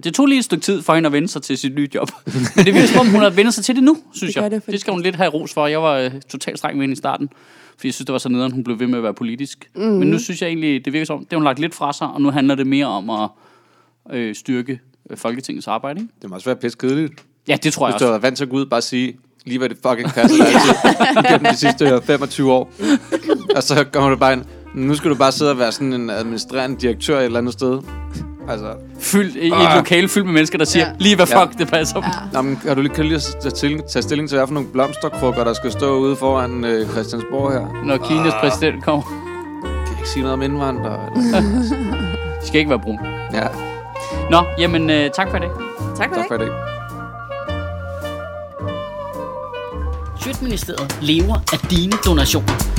[SPEAKER 1] Det tog lige et stykke tid for hende at vende sig til sit nye job. [LAUGHS] Men det virker som om, hun har vendt sig til det nu, synes
[SPEAKER 2] gør
[SPEAKER 1] jeg.
[SPEAKER 2] det,
[SPEAKER 1] det skal hun lidt have ros for. Jeg var øh, totalt streng med hende i starten. Fordi jeg synes, det var så nederen, hun blev ved med at være politisk. Mm. Men nu synes jeg egentlig, det virker som om, det har hun lagt lidt fra sig, og nu handler det mere om at øh, styrke øh, Folketingets arbejde. Ikke?
[SPEAKER 3] Det må også være pisse kedeligt.
[SPEAKER 1] Ja, det tror jeg
[SPEAKER 3] Hvis du
[SPEAKER 1] også.
[SPEAKER 3] vant til at gå ud og bare sige, lige hvad det fucking passer dig. Gennem de sidste øh, 25 år. Og så kommer du bare ind. Nu skal du bare sidde og være sådan en administrerende direktør et eller andet sted. Altså,
[SPEAKER 1] Fyldt, i et
[SPEAKER 3] Ah.
[SPEAKER 1] lokale fyldt med mennesker, der siger,
[SPEAKER 2] Ja.
[SPEAKER 1] lige hvad
[SPEAKER 3] Ja.
[SPEAKER 1] fuck det passer. Ja.
[SPEAKER 3] nå, men, har du lige, kan du lige tage, til, tage stilling til, hvad for nogle blomsterkrukker, der skal stå ude foran øh, Christiansborg her?
[SPEAKER 1] Når Kinas præsident kommer.
[SPEAKER 3] Kan jeg ikke sige noget om indvandrere? [LAUGHS]
[SPEAKER 1] Det skal ikke være brun.
[SPEAKER 3] Ja,
[SPEAKER 1] Nå, jamen øh, tak for det.
[SPEAKER 2] Tak for
[SPEAKER 3] tak
[SPEAKER 2] det.
[SPEAKER 3] for i dag.
[SPEAKER 4] Sjøtministeriet lever af dine donationer.